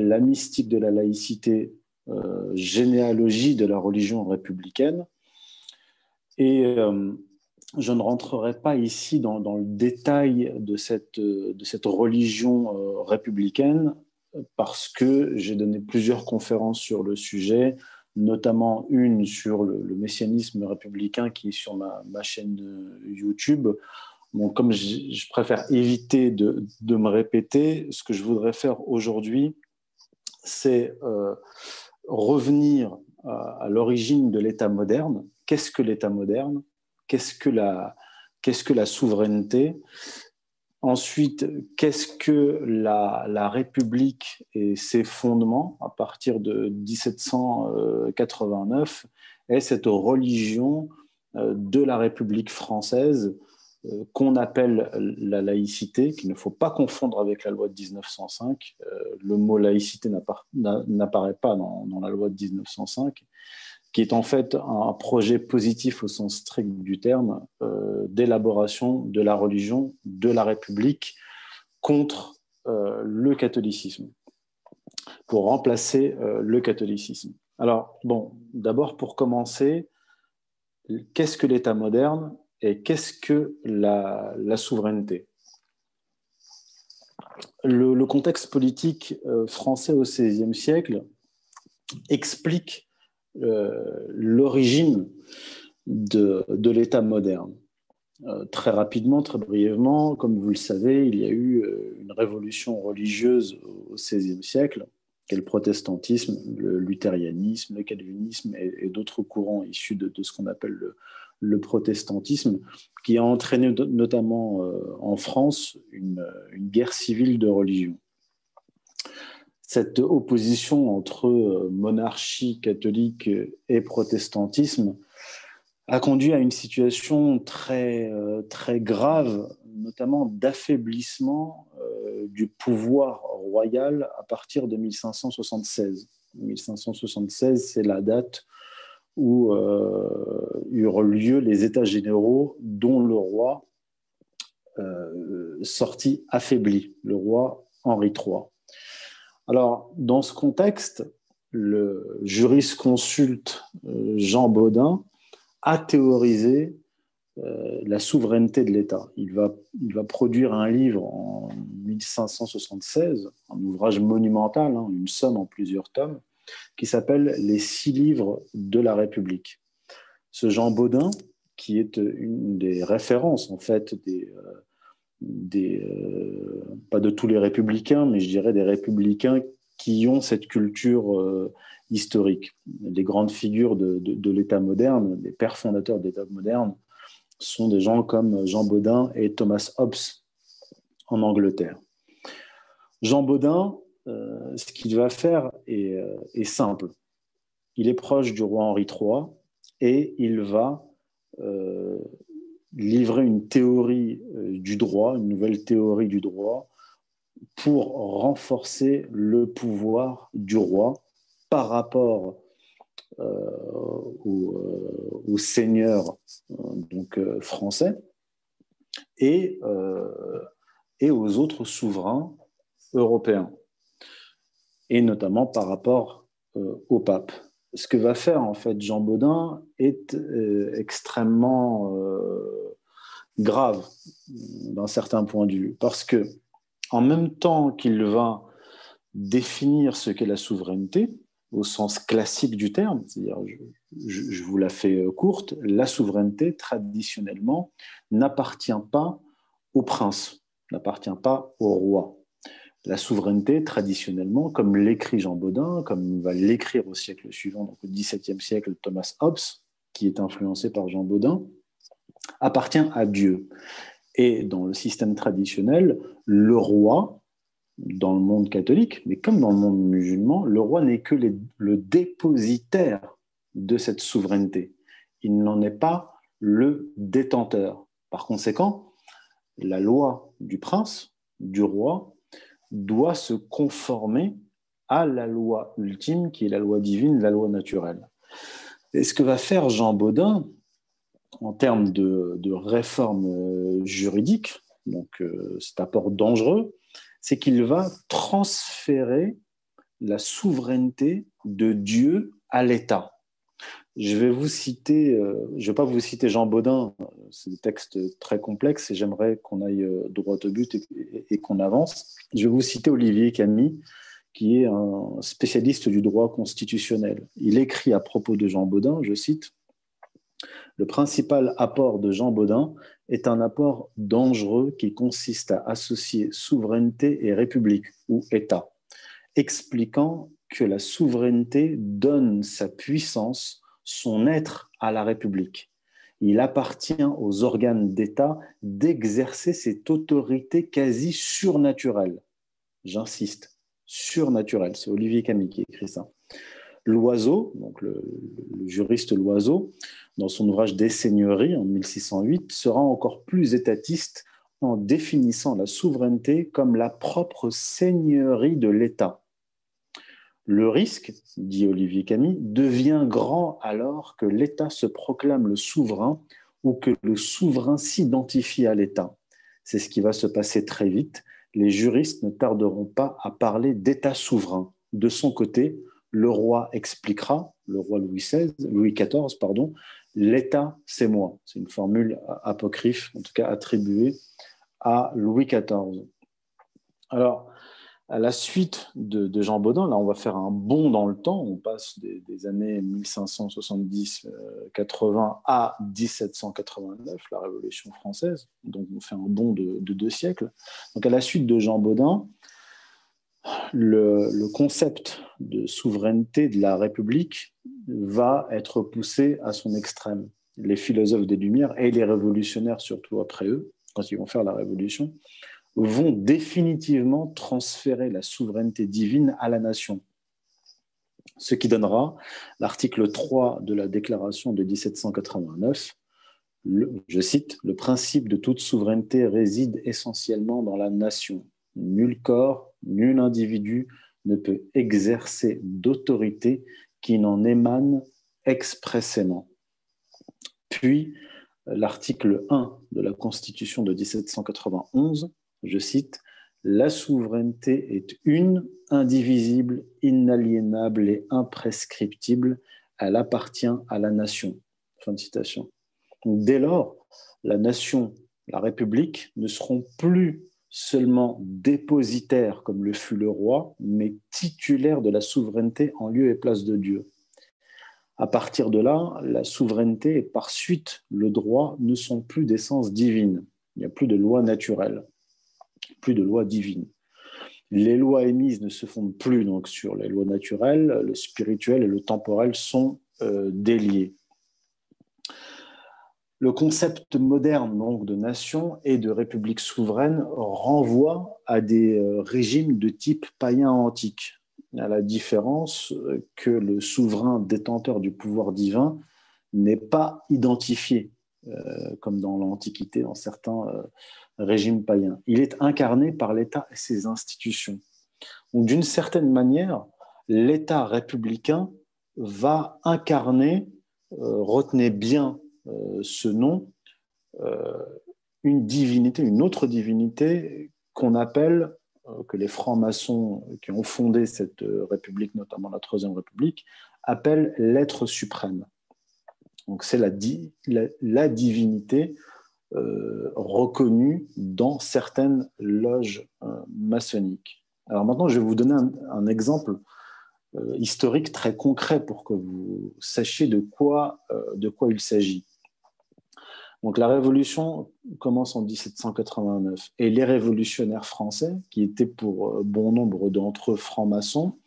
la mystique de la laïcité, généalogie de la religion républicaine. Et je ne rentrerai pas ici dans, le détail de cette, de cette religion républicaine parce que j'ai donné plusieurs conférences sur le sujet, notamment une sur le, messianisme républicain qui est sur ma, chaîne YouTube. Bon, comme je, préfère éviter de, me répéter, ce que je voudrais faire aujourd'hui, c'est euh, revenir à, l'origine de l'État moderne. Qu'est-ce que l'État moderne? Qu'est-ce que la, souveraineté? Ensuite, qu'est-ce que la, République et ses fondements à partir de 1789 et cette religion euh, de la République française qu'on appelle la laïcité, qu'il ne faut pas confondre avec la loi de 1905. Euh, le mot laïcité n'apparaît pas dans, la loi de 1905 qui est en fait un projet positif au sens strict du terme euh, d'élaboration de la religion de la République contre euh, le catholicisme, pour remplacer euh, le catholicisme. Alors, bon, d'abord pour commencer, qu'est-ce que l'État moderne? Et qu'est-ce que la, souveraineté? Le, contexte politique français au XVIe siècle explique euh, l'origine de, l'État moderne. Euh, très rapidement, très brièvement, comme vous le savez, il y a eu euh, une révolution religieuse au XVIe siècle, qui est le protestantisme, le luthérianisme, le calvinisme et, d'autres courants issus de, ce qu'on appelle le, protestantisme, qui a entraîné notamment en France une, guerre civile de religion. Cette opposition entre euh, monarchie catholique et protestantisme a conduit à une situation très, euh, très grave, notamment d'affaiblissement euh, du pouvoir royal à partir de 1576. 1576, c'est la date où eurent lieu les États généraux dont le roi sortit affaibli, le roi Henri III. Alors, dans ce contexte, le jurisconsulte euh, Jean Baudin a théorisé euh, la souveraineté de l'État. Il va, produire un livre en 1576, un ouvrage monumental, hein, une somme en plusieurs tomes, qui s'appelle Les six livres de la République. Ce Jean Baudin, qui est une des références en fait des, euh, euh, pas de tous les républicains, mais je dirais des républicains qui ont cette culture historique. Les grandes figures de, de, l'État moderne, les pères fondateurs de l'État moderne, sont des gens comme Jean Baudin et Thomas Hobbes en Angleterre. Jean Baudin, euh, ce qu'il va faire est, est, simple. Il est proche du roi Henri III et il va livrer une théorie euh, du droit, une nouvelle théorie du droit, pour renforcer le pouvoir du roi par rapport euh, aux, euh, seigneurs donc, français et, et aux autres souverains européens, et notamment par rapport au pape. Ce que va faire en fait Jean Baudin est extrêmement grave d'un certain point de vue, parce que en même temps qu'il va définir ce qu'est la souveraineté, au sens classique du terme, c'est-à-dire, je, vous la fais euh, courte, la souveraineté, traditionnellement, n'appartient pas au prince, n'appartient pas au roi. La souveraineté, traditionnellement, comme l'écrit Jean Baudin, comme va l'écrire au siècle suivant, donc au XVIIe siècle, Thomas Hobbes, qui est influencé par Jean Baudin, appartient à Dieu. Et dans le système traditionnel, le roi, dans le monde catholique, mais comme dans le monde musulman, le roi n'est que le dépositaire de cette souveraineté. Il n'en est pas le détenteur. Par conséquent, la loi du prince, du roi, doit se conformer à la loi ultime qui est la loi divine, la loi naturelle. Et ce que va faire Jean Baudin, en termes de, réforme euh, juridique, donc euh, cet apport dangereux, c'est qu'il va transférer la souveraineté de Dieu à l'État. Je vais vous citer, euh, je vais pas vous citer Jean Baudin, c'est un texte très complexe et j'aimerais qu'on aille euh, droit au but et, qu'on avance. Je vais vous citer Olivier Camille, qui est un spécialiste du droit constitutionnel. Il écrit à propos de Jean Baudin, je cite, Le principal apport de Jean Baudin est un apport dangereux qui consiste à associer souveraineté et république ou État, expliquant que la souveraineté donne sa puissance son être à la République. Il appartient aux organes d'État d'exercer cette autorité quasi surnaturelle. J'insiste, surnaturelle. C'est Olivier Camille qui écrit ça. Loiseau, donc le, juriste Loiseau, dans son ouvrage Des seigneuries en 1608, sera encore plus étatiste en définissant la souveraineté comme la propre seigneurie de l'État le risque, dit Olivier Camille, devient grand alors que l'État se proclame le souverain ou que le souverain s'identifie à l'État. C'est ce qui va se passer très vite. Les juristes ne tarderont pas à parler d'État souverain. De son côté, le roi expliquera, le roi Louis XIV, pardon, l'État, c'est moi. C'est une formule apocryphe, en tout cas attribuée à Louis XIV. Alors, à la suite de, Jean Baudin, là on va faire un bond dans le temps, on passe des, années 1570-80 euh, à 1789, la Révolution française, donc on fait un bond de, deux siècles. Donc à la suite de Jean Baudin, le, concept de souveraineté de la République va être poussé à son extrême. Les philosophes des Lumières et les révolutionnaires, surtout après eux, quand ils vont faire la Révolution, vont définitivement transférer la souveraineté divine à la nation. Ce qui donnera l'article 3 de la déclaration de 1789. je cite, Le principe de toute souveraineté réside essentiellement dans la nation. Nul corps, nul individu ne peut exercer d'autorité qui n'en émane expressément. Puis, l'article 1 de la Constitution de 1791 je cite, La souveraineté est une, indivisible, inaliénable et imprescriptible. Elle appartient à la nation. Fin de citation. dès lors, la nation, la République ne seront plus seulement dépositaires comme le fut le roi, mais titulaires de la souveraineté en lieu et place de Dieu. À partir de là, la souveraineté et par suite le droit ne sont plus d'essence divine. Il n'y a plus de loi naturelle plus de lois divines. Les lois émises ne se fondent plus donc sur les lois naturelles, le spirituel et le temporel sont euh, déliés. Le concept moderne donc, de nation et de république souveraine renvoie à des euh, régimes de type païen antique, à la différence que le souverain détenteur du pouvoir divin n'est pas identifié, euh, comme dans l'Antiquité, dans certains régime païen. Il est incarné par l'État et ses institutions. d'une certaine manière, l'État républicain va incarner, euh, retenez bien euh, ce nom, euh, une divinité, une autre divinité qu'on appelle, que les francs-maçons qui ont fondé cette république, notamment la Troisième République, appellent l'être suprême. Donc c'est la, divinité euh, reconnu dans certaines loges euh, maçonniques. Alors maintenant, je vais vous donner un, exemple euh, historique très concret pour que vous sachiez de quoi, de quoi il s'agit. Donc la révolution commence en 1789 et les révolutionnaires français, qui étaient pour bon nombre d'entre eux francs-maçons,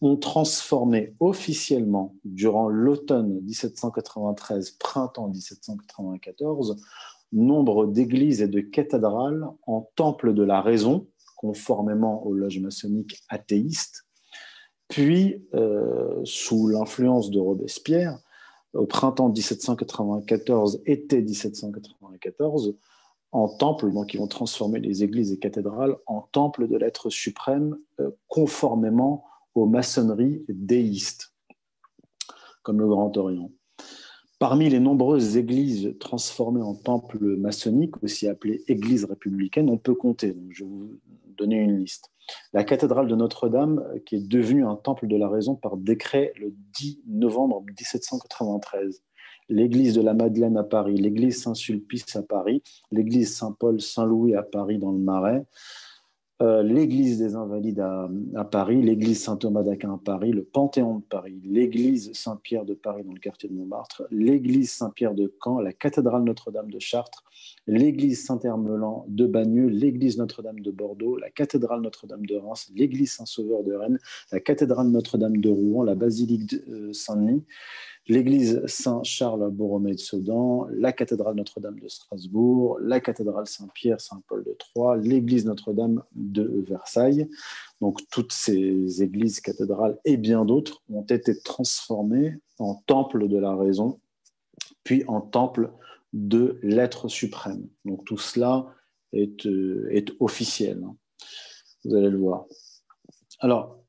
ont transformé officiellement durant l'automne 1793, printemps 1794, nombre d'églises et de cathédrales en temple de la raison, conformément aux loges maçonniques athéistes, puis, euh, sous l'influence de Robespierre, au printemps 1794, été 1794, en temple, donc ils vont transformer les églises et cathédrales en temple de l'être suprême, euh, conformément aux maçonneries déistes, comme le Grand Orient. Parmi les nombreuses églises transformées en temples maçonniques, aussi appelées églises républicaines, on peut compter, je vous donner une liste. La cathédrale de Notre-Dame, qui est devenue un temple de la raison par décret le 10 novembre 1793 l'église de la Madeleine à Paris, l'église Saint-Sulpice à Paris, l'église Saint-Paul-Saint-Louis à Paris dans le Marais, euh, l'église des Invalides à, Paris, l'église Saint-Thomas d'Aquin à Paris, le Panthéon de Paris, l'église Saint-Pierre de Paris dans le quartier de Montmartre, l'église Saint-Pierre de Caen, la cathédrale Notre-Dame de Chartres, l'église Saint-Hermelan de Bagneux, l'église Notre-Dame de Bordeaux, la cathédrale Notre-Dame de Reims, l'église Saint-Sauveur de Rennes, la cathédrale Notre-Dame de Rouen, la basilique de euh, Saint-Denis, l'église Saint-Charles-Borromée de Sedan, la cathédrale Notre-Dame de Strasbourg, la cathédrale Saint-Pierre, Saint-Paul de Troyes, l'église Notre-Dame de Versailles. Donc toutes ces églises, cathédrales et bien d'autres ont été transformées en temple de la raison, puis en temple de l'être suprême. Donc tout cela est, euh, est officiel. Hein. Vous allez le voir. Alors,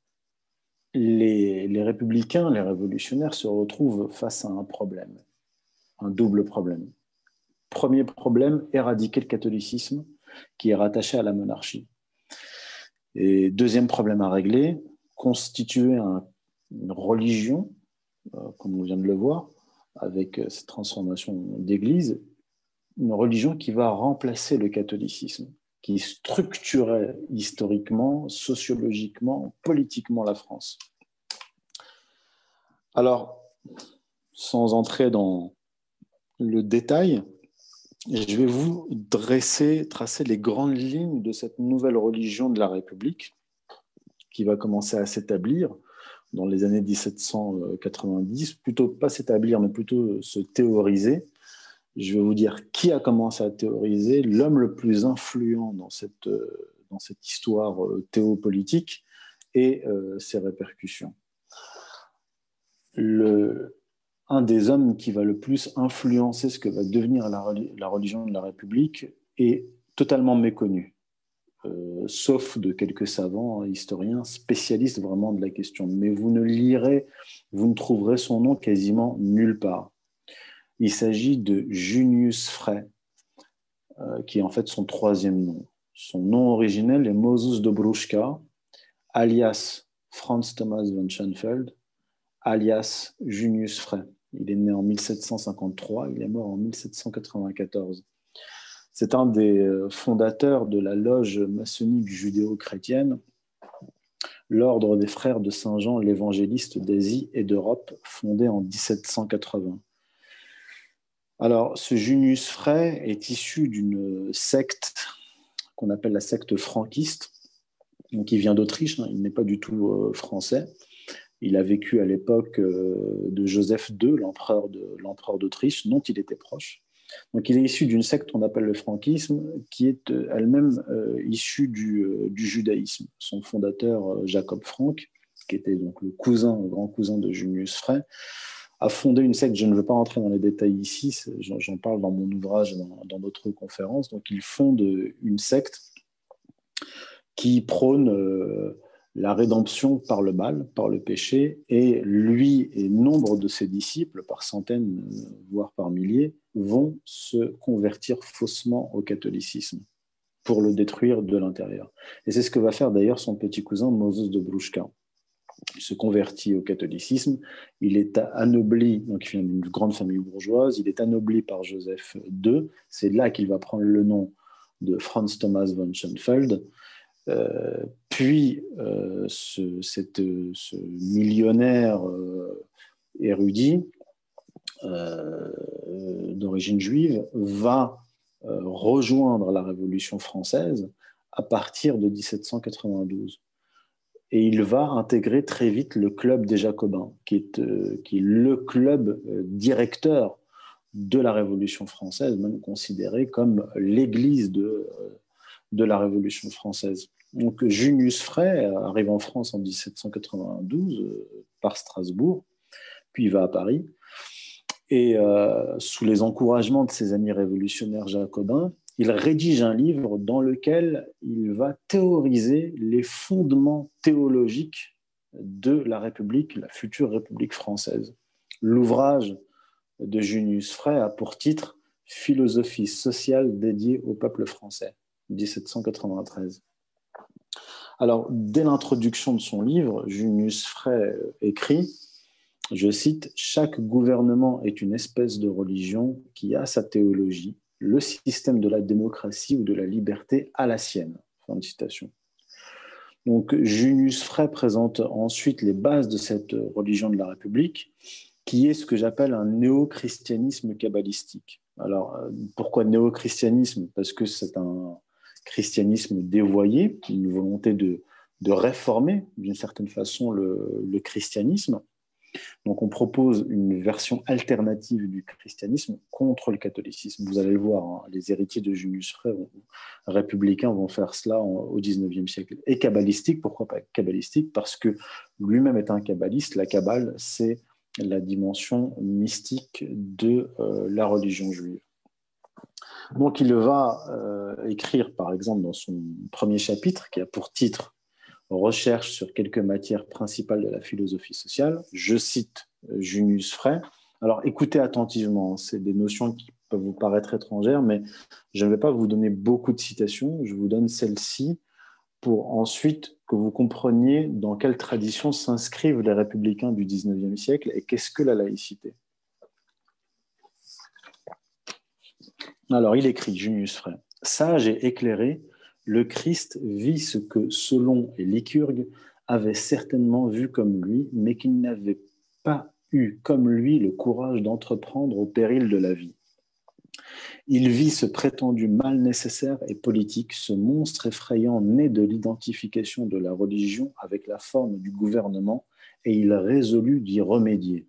les, républicains, les révolutionnaires se retrouvent face à un problème, un double problème. Premier problème, éradiquer le catholicisme qui est rattaché à la monarchie. Et deuxième problème à régler, constituer une religion, euh, comme on vient de le voir, avec euh, cette transformation d'église, une religion qui va remplacer le catholicisme qui structurait historiquement, sociologiquement, politiquement la France. Alors, sans entrer dans le détail, je vais vous dresser, tracer les grandes lignes de cette nouvelle religion de la République qui va commencer à s'établir dans les années 1790, plutôt pas s'établir, mais plutôt se théoriser je vais vous dire qui a commencé à théoriser, l'homme le plus influent dans cette, euh, dans cette histoire euh, théopolitique et euh, ses répercussions. Le, un des hommes qui va le plus influencer ce que va devenir la, la religion de la République est totalement méconnu, sauf de quelques savants, historiens, spécialistes vraiment de la question. Mais vous ne lirez, vous ne trouverez son nom quasiment nulle part. Il s'agit de Junius Frey, euh, qui est en fait son troisième nom. Son nom originel est Moses Dobruschka, alias Franz Thomas von Schoenfeld, alias Junius Frey. Il est né en 1753, il est mort en 1794. C'est un des euh, fondateurs de la loge maçonnique judéo-chrétienne, l'ordre des frères de Saint Jean l'évangéliste d'Asie et d'Europe, fondé en 1780. Alors, ce Junius Frey est issu d'une secte qu'on appelle la secte franquiste, donc il vient d'Autriche, hein, il n'est pas du tout euh, français. Il a vécu à l'époque euh, de Joseph II, l'empereur d'Autriche, dont il était proche. Donc il est issu d'une secte qu'on appelle le franquisme, qui est euh, elle-même issue du, judaïsme. Son fondateur, Jacob Frank, qui était donc le cousin, le grand cousin de Junius Frey, a fondé une secte. Je ne veux pas rentrer dans les détails ici, j'en parle dans mon ouvrage, dans, dans d'autres conférences. Donc, il fonde une secte qui prône euh, la rédemption par le mal, par le péché, et lui et nombre de ses disciples, par centaines, voire par milliers, vont se convertir faussement au catholicisme pour le détruire de l'intérieur. Et c'est ce que va faire d'ailleurs son petit cousin Moses de Bruchka il se convertit au catholicisme, il est anobli, donc il vient d'une grande famille bourgeoise, il est anobli par Joseph II, c'est là qu'il va prendre le nom de Franz Thomas von Schoenfeld, euh, puis euh, ce, millionnaire euh, érudit d'origine juive va rejoindre la Révolution française à partir de 1792 et il va intégrer très vite le club des Jacobins, qui est, euh, le club euh, directeur de la Révolution française, même considéré comme l'église de, euh, de la Révolution française. Donc Junius Frey arrive en France en 1792 par Strasbourg, puis il va à Paris, et sous les encouragements de ses amis révolutionnaires jacobins, il rédige un livre dans lequel il va théoriser les fondements théologiques de la République, la future République française. L'ouvrage de Junius Frey a pour titre Philosophie sociale dédiée au peuple français, 1793. Alors, dès l'introduction de son livre, Junius Frey écrit, je cite, Chaque gouvernement est une espèce de religion qui a sa théologie, le système de la démocratie ou de la liberté a la sienne. Fin de citation. Donc, Junius Frey présente ensuite les bases de cette religion de la République, qui est ce que j'appelle un néo-christianisme kabbalistique. Alors, euh, pourquoi néo-christianisme? Parce que c'est un christianisme dévoyé, une volonté de, réformer d'une certaine façon le, christianisme. Donc on propose une version alternative du christianisme contre le catholicisme. Vous allez le voir, hein, les héritiers de Junius Frey, républicains, vont faire cela au XIXe siècle. Et kabbalistique, pourquoi pas kabbalistique? Parce que lui-même est un kabbaliste. La kabbale, c'est la dimension mystique de euh, la religion juive. Donc il va euh, écrire, par exemple, dans son premier chapitre, qui a pour titre Recherche sur quelques matières principales de la philosophie sociale, je cite euh, Junius Frey. Alors écoutez attentivement, c'est des notions qui peuvent vous paraître étrangères, mais je ne vais pas vous donner beaucoup de citations, je vous donne celle-ci pour ensuite que vous compreniez dans quelle tradition s'inscrivent les républicains du XIXe siècle et qu'est-ce que la laïcité. Alors, il écrit, Junius Frey, Sage et éclairé, le Christ vit ce que Solon et Lycurgue avaient certainement vu comme lui, mais qu'il n'avait pas eu comme lui le courage d'entreprendre au péril de la vie. Il vit ce prétendu mal nécessaire et politique, ce monstre effrayant né de l'identification de la religion avec la forme du gouvernement, et il résolut d'y remédier.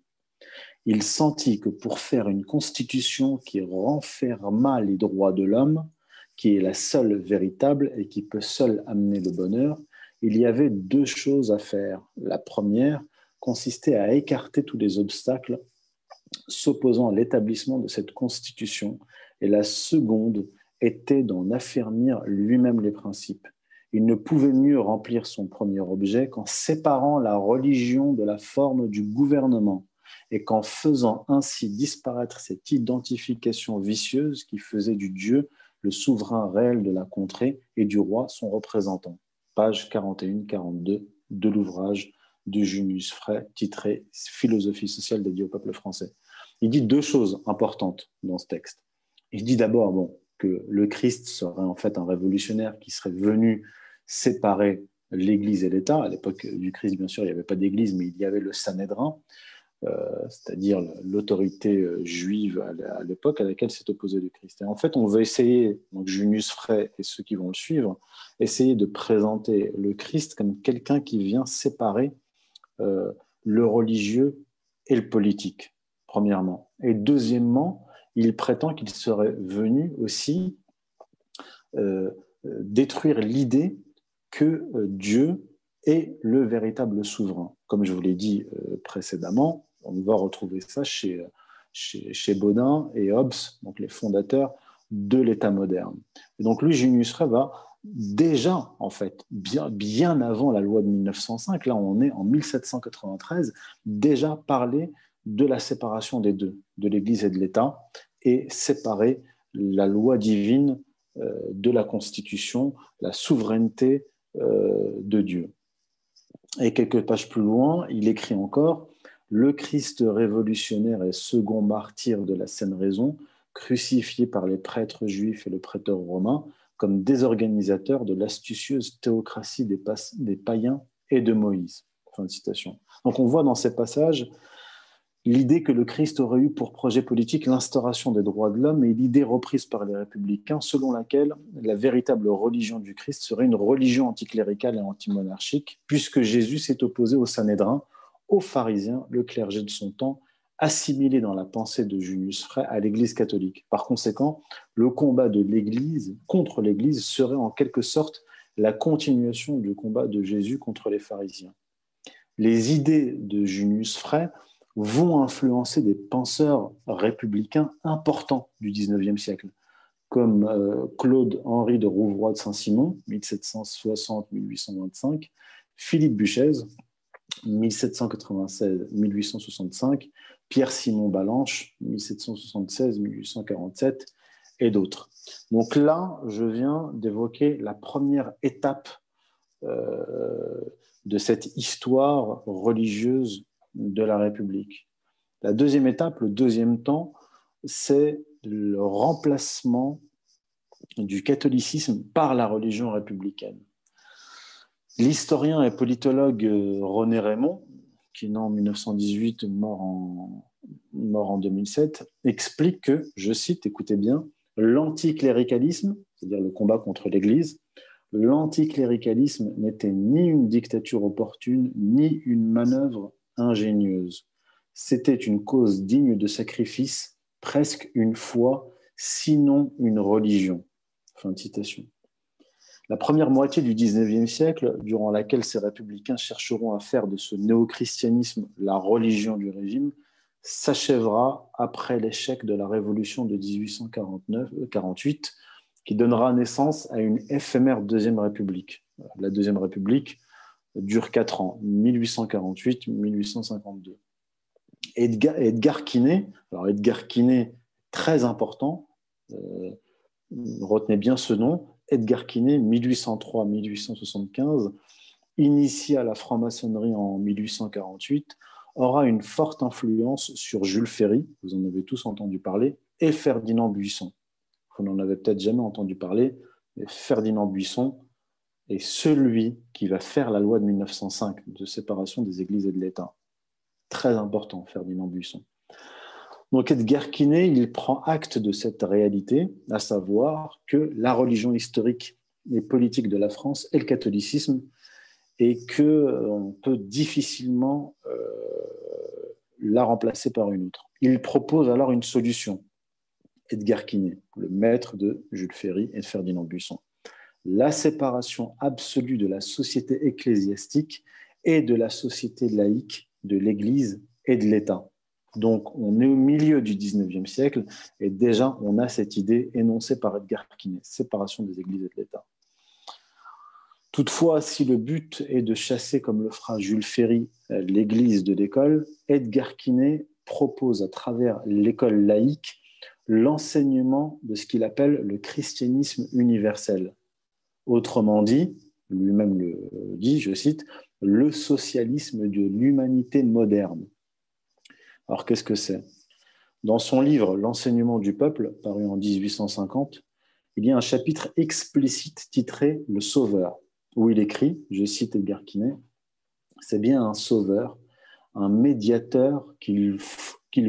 Il sentit que pour faire une constitution qui renferma les droits de l'homme, qui est la seule véritable et qui peut seule amener le bonheur, il y avait deux choses à faire. La première consistait à écarter tous les obstacles s'opposant à l'établissement de cette constitution, et la seconde était d'en affermir lui-même les principes. Il ne pouvait mieux remplir son premier objet qu'en séparant la religion de la forme du gouvernement et qu'en faisant ainsi disparaître cette identification vicieuse qui faisait du Dieu le souverain réel de la contrée et du roi son représentant. Page 41-42 de l'ouvrage de Junius Frey titré Philosophie sociale dédiée au peuple français. Il dit deux choses importantes dans ce texte. Il dit d'abord bon, que le Christ serait en fait un révolutionnaire qui serait venu séparer l'Église et l'État. À l'époque du Christ, bien sûr, il n'y avait pas d'Église, mais il y avait le Sanhédrin. Euh, c'est-à-dire l'autorité euh, juive à l'époque à laquelle s'est opposé le Christ. Et en fait, on veut essayer, donc Junius Frey et ceux qui vont le suivre, essayer de présenter le Christ comme quelqu'un qui vient séparer euh, le religieux et le politique, premièrement. Et deuxièmement, il prétend qu'il serait venu aussi détruire l'idée que Dieu est le véritable souverain. Comme je vous l'ai dit précédemment, on va retrouver ça chez, chez, Baudin et Hobbes, donc les fondateurs de l'État moderne. Et donc lui, Junius Frey va déjà, en fait, bien, bien avant la loi de 1905, là on est en 1793, déjà parler de la séparation des deux, de l'Église et de l'État, et séparer la loi divine euh, de la Constitution, la souveraineté euh, de Dieu. Et quelques pages plus loin, il écrit encore le Christ révolutionnaire et second martyr de la saine raison, crucifié par les prêtres juifs et le prêteur romain comme désorganisateur de l'astucieuse théocratie des, païens et de Moïse. Fin de citation. Donc on voit dans ces passages l'idée que le Christ aurait eu pour projet politique l'instauration des droits de l'homme et l'idée reprise par les républicains selon laquelle la véritable religion du Christ serait une religion anticléricale et antimonarchique, puisque Jésus s'est opposé au Sanhédrin pharisiens, le clergé de son temps, assimilé dans la pensée de Junius Frey à l'Église catholique. Par conséquent, le combat de l'Église contre l'Église serait en quelque sorte la continuation du combat de Jésus contre les pharisiens. Les idées de Junius Frey vont influencer des penseurs républicains importants du XIXe siècle, comme euh, Claude-Henri de Rouvroy de Saint-Simon, 1760-1825, Philippe Buchez, 1796-1865, Pierre-Simon Balanche, 1776-1847, et d'autres. Donc là, je viens d'évoquer la première étape de cette histoire religieuse de la République. La deuxième étape, le deuxième temps, c'est le remplacement du catholicisme par la religion républicaine. L'historien et politologue euh, René Raymond, qui est né en 1918, mort en, mort en 2007, explique que, je cite, écoutez bien, l'anticléricalisme, c'est-à-dire le combat contre l'Église, l'anticléricalisme n'était ni une dictature opportune, ni une manœuvre ingénieuse. C'était une cause digne de sacrifice, presque une foi, sinon une religion. Fin de citation. La première moitié du XIXe siècle, durant laquelle ces républicains chercheront à faire de ce néo-christianisme la religion du régime, s'achèvera après l'échec de la révolution de 1848, qui donnera naissance à une éphémère Deuxième République. La Deuxième République dure quatre ans, 1848-1852. Edgar, Edgar Quinet, alors Edgar Quinet, très important, euh, retenez bien ce nom, Edgar Quinet, 1803-1875, initia la franc-maçonnerie en 1848, aura une forte influence sur Jules Ferry, vous en avez tous entendu parler, et Ferdinand Buisson. Vous n'en avez peut-être jamais entendu parler, mais Ferdinand Buisson est celui qui va faire la loi de 1905 de séparation des églises et de l'État. Très important, Ferdinand Buisson. Donc Edgar Quinet, il prend acte de cette réalité, à savoir que la religion historique et politique de la France est le catholicisme et qu'on euh, peut difficilement euh, la remplacer par une autre. Il propose alors une solution. Edgar Quinet, le maître de Jules Ferry et de Ferdinand Buisson. La séparation absolue de la société ecclésiastique et de la société laïque, de l'Église et de l'État. Donc, on est au milieu du 19e siècle et déjà, on a cette idée énoncée par Edgar Quinet, séparation des églises et de l'État. Toutefois, si le but est de chasser, comme le fera Jules Ferry, l'église de l'école, Edgar Quinet propose à travers l'école laïque l'enseignement de ce qu'il appelle le christianisme universel. Autrement dit, lui-même le dit, je cite, le socialisme de l'humanité moderne. Alors qu'est-ce que c'est? Dans son livre L'enseignement du peuple, paru en 1850, il y a un chapitre explicite titré Le Sauveur, où il écrit, je cite Edgar Quinet, c'est bien un sauveur, un médiateur qu'il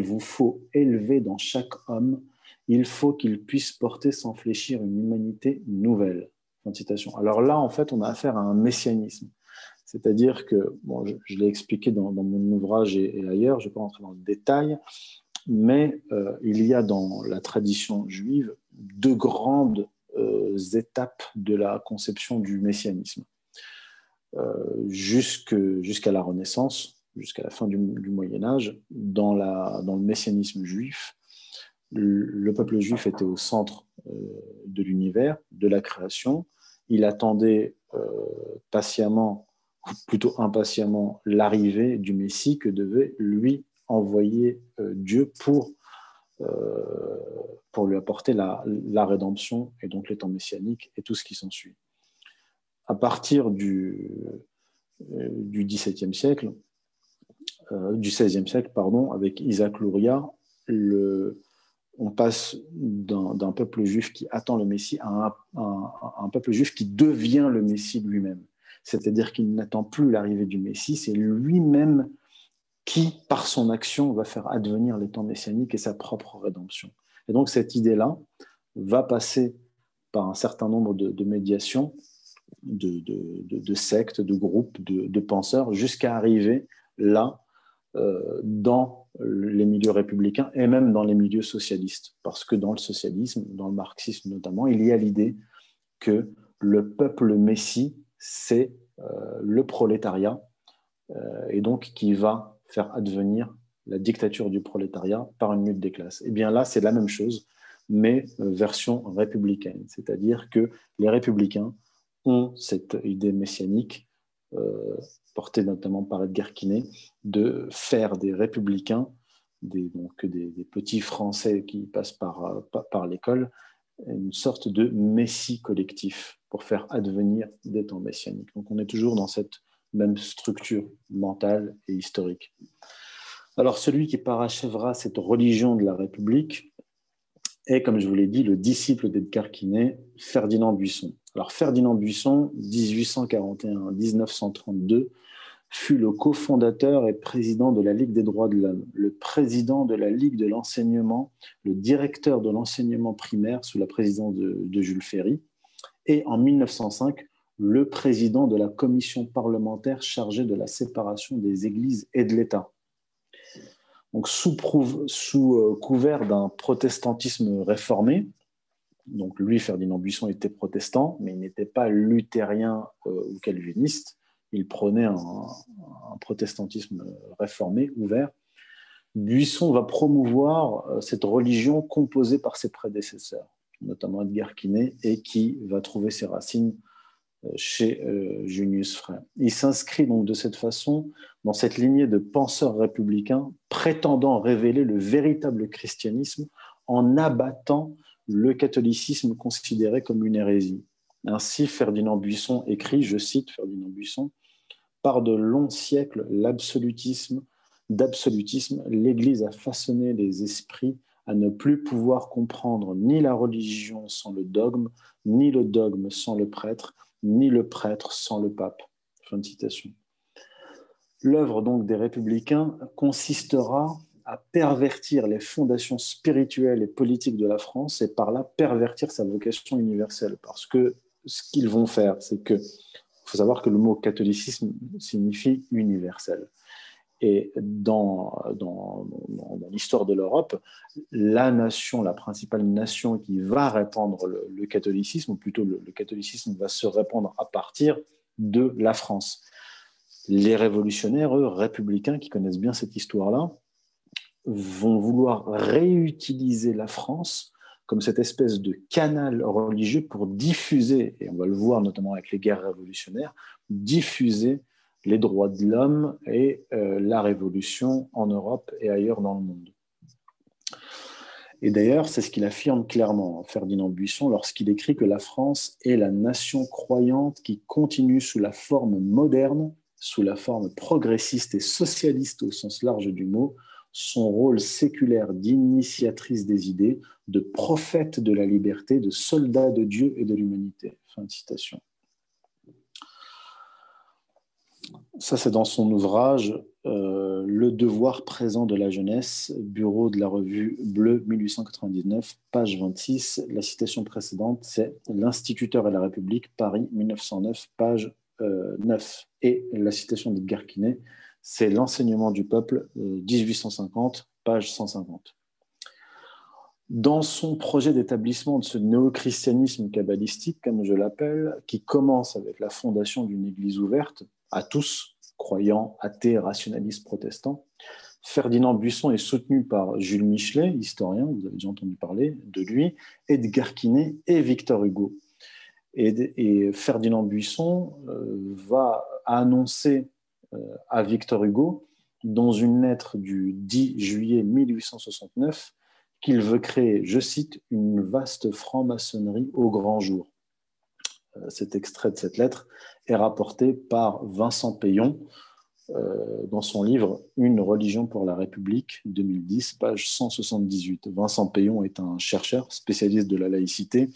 vous faut élever dans chaque homme. Il faut qu'il puisse porter sans fléchir une humanité nouvelle. Alors là, en fait, on a affaire à un messianisme. C'est-à-dire que, bon, je, l'ai expliqué dans, mon ouvrage et, ailleurs, je ne vais pas rentrer dans le détail, mais euh, il y a dans la tradition juive deux grandes euh, étapes de la conception du messianisme. Euh, jusqu'à la Renaissance, jusqu'à la fin du, Moyen Âge, dans, la, dans, le messianisme juif, le, peuple juif était au centre de l'univers, de la création. Il attendait patiemment plutôt impatiemment l'arrivée du Messie que devait lui envoyer euh, Dieu pour, euh, pour lui apporter la, rédemption et donc les temps messianiques et tout ce qui s'ensuit. À partir du, euh, du XVIIe siècle, du XVIe siècle, pardon, avec Isaac Luria, on passe d'un peuple juif qui attend le Messie à un peuple juif qui devient le Messie lui-même c'est-à-dire qu'il n'attend plus l'arrivée du Messie, c'est lui-même qui, par son action, va faire advenir les temps messianiques et sa propre rédemption. Et donc cette idée-là va passer par un certain nombre de, médiations, de, sectes, de groupes, de, penseurs, jusqu'à arriver là, euh, dans les milieux républicains et même dans les milieux socialistes. Parce que dans le socialisme, dans le marxisme notamment, il y a l'idée que le peuple messie c'est euh, le prolétariat, euh, et donc qui va faire advenir la dictature du prolétariat par une lutte des classes. Et eh bien là, c'est la même chose, mais euh, version républicaine, c'est-à-dire que les républicains ont cette idée messianique, portée notamment par Edgar Quinet, de faire des républicains, des, donc des, petits Français qui passent par l'école, une sorte de messie collectif pour faire advenir des temps messianiques. Donc on est toujours dans cette même structure mentale et historique. Alors celui qui parachèvera cette religion de la République est, comme je vous l'ai dit, le disciple d'Edgar Quinet, Ferdinand Buisson. Alors Ferdinand Buisson, 1841-1932, fut le cofondateur et président de la Ligue des droits de l'homme, le président de la Ligue de l'enseignement, le directeur de l'enseignement primaire sous la présidence de, Jules Ferry, et en 1905, le président de la commission parlementaire chargée de la séparation des églises et de l'État. Donc, sous, sous euh, couvert d'un protestantisme réformé, donc lui, Ferdinand Buisson, était protestant, mais il n'était pas luthérien euh, ou calviniste. Il prenait un, protestantisme réformé, ouvert. Buisson va promouvoir euh, cette religion composée par ses prédécesseurs, notamment Edgar Quinet, et qui va trouver ses racines euh, chez Junius Frère. Il s'inscrit donc de cette façon dans cette lignée de penseurs républicains prétendant révéler le véritable christianisme en abattant le catholicisme considéré comme une hérésie. Ainsi, Ferdinand Buisson écrit, je cite Ferdinand Buisson, Par de longs siècles l'absolutisme, d'absolutisme, l'Église a façonné les esprits à ne plus pouvoir comprendre ni la religion sans le dogme, ni le dogme sans le prêtre, ni le prêtre sans le pape. Fin de citation. L'œuvre donc des républicains consistera à pervertir les fondations spirituelles et politiques de la France et par là pervertir sa vocation universelle. Parce que ce qu'ils vont faire, c'est que, faut savoir que le mot catholicisme signifie universel. Et dans, dans, l'histoire de l'Europe, la nation, la principale nation qui va répandre le, catholicisme, ou plutôt le, catholicisme va se répandre à partir de la France. Les révolutionnaires, eux, républicains, qui connaissent bien cette histoire-là, vont vouloir réutiliser la France comme cette espèce de canal religieux pour diffuser, et on va le voir notamment avec les guerres révolutionnaires, diffuser les droits de l'homme et euh, la révolution en Europe et ailleurs dans le monde. Et d'ailleurs, c'est ce qu'il affirme clairement, Ferdinand Buisson, lorsqu'il écrit que la France est la nation croyante qui continue sous la forme moderne, sous la forme progressiste et socialiste au sens large du mot, son rôle séculaire d'initiatrice des idées, de prophète de la liberté, de soldat de Dieu et de l'humanité. Fin de citation. Ça, c'est dans son ouvrage euh, Le devoir présent de la jeunesse, bureau de la revue Bleu 1899, page 26. La citation précédente, c'est L'Instituteur et la République, Paris 1909, page 9. Euh, et la citation d'Edgar Quinet, c'est L'enseignement du peuple, 1850, euh, page 150. Dans son projet d'établissement de ce néo-christianisme kabbalistique, comme je l'appelle, qui commence avec la fondation d'une église ouverte à tous, croyants, athées, rationalistes, protestants, Ferdinand Buisson est soutenu par Jules Michelet, historien, vous avez déjà entendu parler de lui, Edgar Quinet et Victor Hugo. Et, Ferdinand Buisson euh, va annoncer à Victor Hugo dans une lettre du 10 juillet 1869 qu'il veut créer, je cite, une vaste franc-maçonnerie au grand jour. Euh, cet extrait de cette lettre est rapporté par Vincent Payon euh, dans son livre Une religion pour la République, 2010, page 178. Vincent Payon est un chercheur spécialiste de la laïcité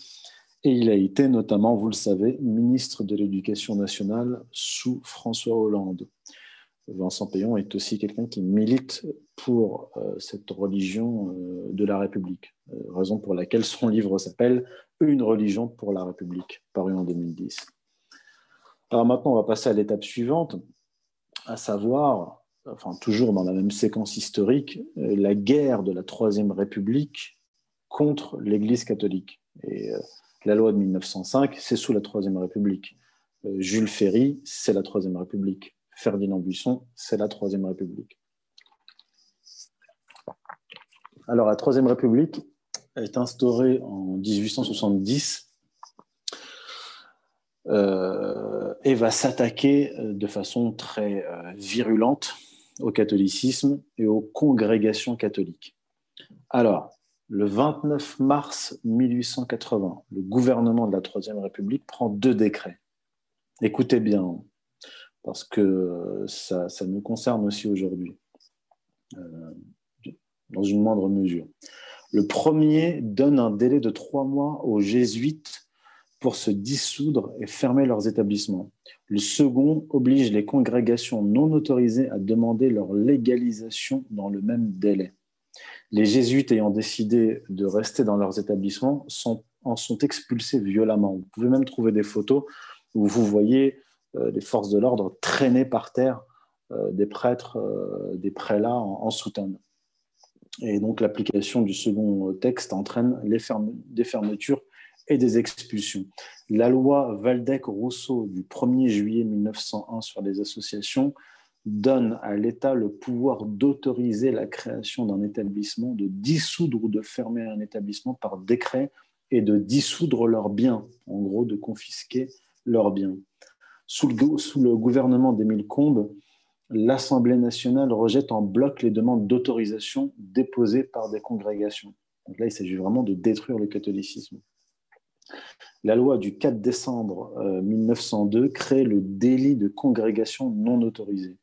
et il a été notamment, vous le savez, ministre de l'Éducation nationale sous François Hollande. Vincent Payon est aussi quelqu'un qui milite pour euh, cette religion euh, de la République, euh, raison pour laquelle son livre s'appelle Une religion pour la République, paru en 2010. Alors maintenant, on va passer à l'étape suivante, à savoir, enfin toujours dans la même séquence historique, la guerre de la Troisième République contre l'Église catholique. Et la loi de 1905, c'est sous la Troisième République. Euh, Jules Ferry, c'est la Troisième République. Ferdinand Buisson, c'est la Troisième République. Alors, la Troisième République est instaurée en 1870 euh, et va s'attaquer euh, de façon très virulente au catholicisme et aux congrégations catholiques. Alors, Le 29 mars 1880, le gouvernement de la Troisième République prend deux décrets. Écoutez bien, parce que ça, nous concerne aussi aujourd'hui, euh, dans une moindre mesure. Le premier donne un délai de trois mois aux jésuites pour se dissoudre et fermer leurs établissements. Le second oblige les congrégations non autorisées à demander leur légalisation dans le même délai. Les jésuites ayant décidé de rester dans leurs établissements en sont expulsés violemment. Vous pouvez même trouver des photos où vous voyez euh, les forces de l'ordre traîner par terre euh, des prêtres, euh, des prélats en, soutane. Et donc l'application du second texte entraîne des fermetures et des expulsions. La loi Valdec-Rousseau du 1er juillet 1901 sur les associations donne à l'État le pouvoir d'autoriser la création d'un établissement, de dissoudre ou de fermer un établissement par décret et de dissoudre leurs biens, en gros de confisquer leurs biens. Sous le, gouvernement d'Émile Combes, l'Assemblée nationale rejette en bloc les demandes d'autorisation déposées par des congrégations. Donc là, il s'agit vraiment de détruire le catholicisme. La loi du 4 décembre 1902 euh, crée le délit de congrégation non autorisée.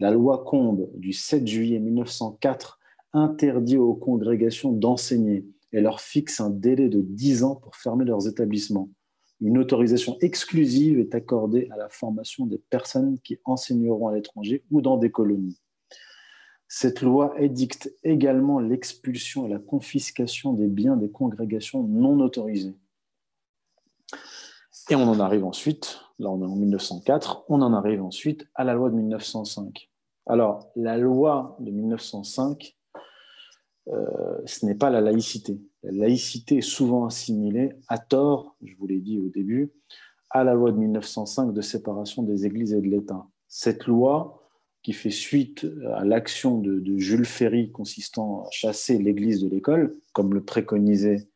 La loi Combe du 7 juillet 1904 interdit aux congrégations d'enseigner et leur fixe un délai de 10 ans pour fermer leurs établissements. Une autorisation exclusive est accordée à la formation des personnes qui enseigneront à l'étranger ou dans des colonies. Cette loi édicte également l'expulsion et la confiscation des biens des congrégations non autorisées. Et on en arrive ensuite, là on est en 1904, on en arrive ensuite à la loi de 1905. Alors, la loi de 1905, euh, ce n'est pas la laïcité. La laïcité est souvent assimilée, à tort, je vous l'ai dit au début, à la loi de 1905 de séparation des églises et de l'État. Cette loi, qui fait suite à l'action de, de, Jules Ferry consistant à chasser l'Église de l'école, comme le préconisait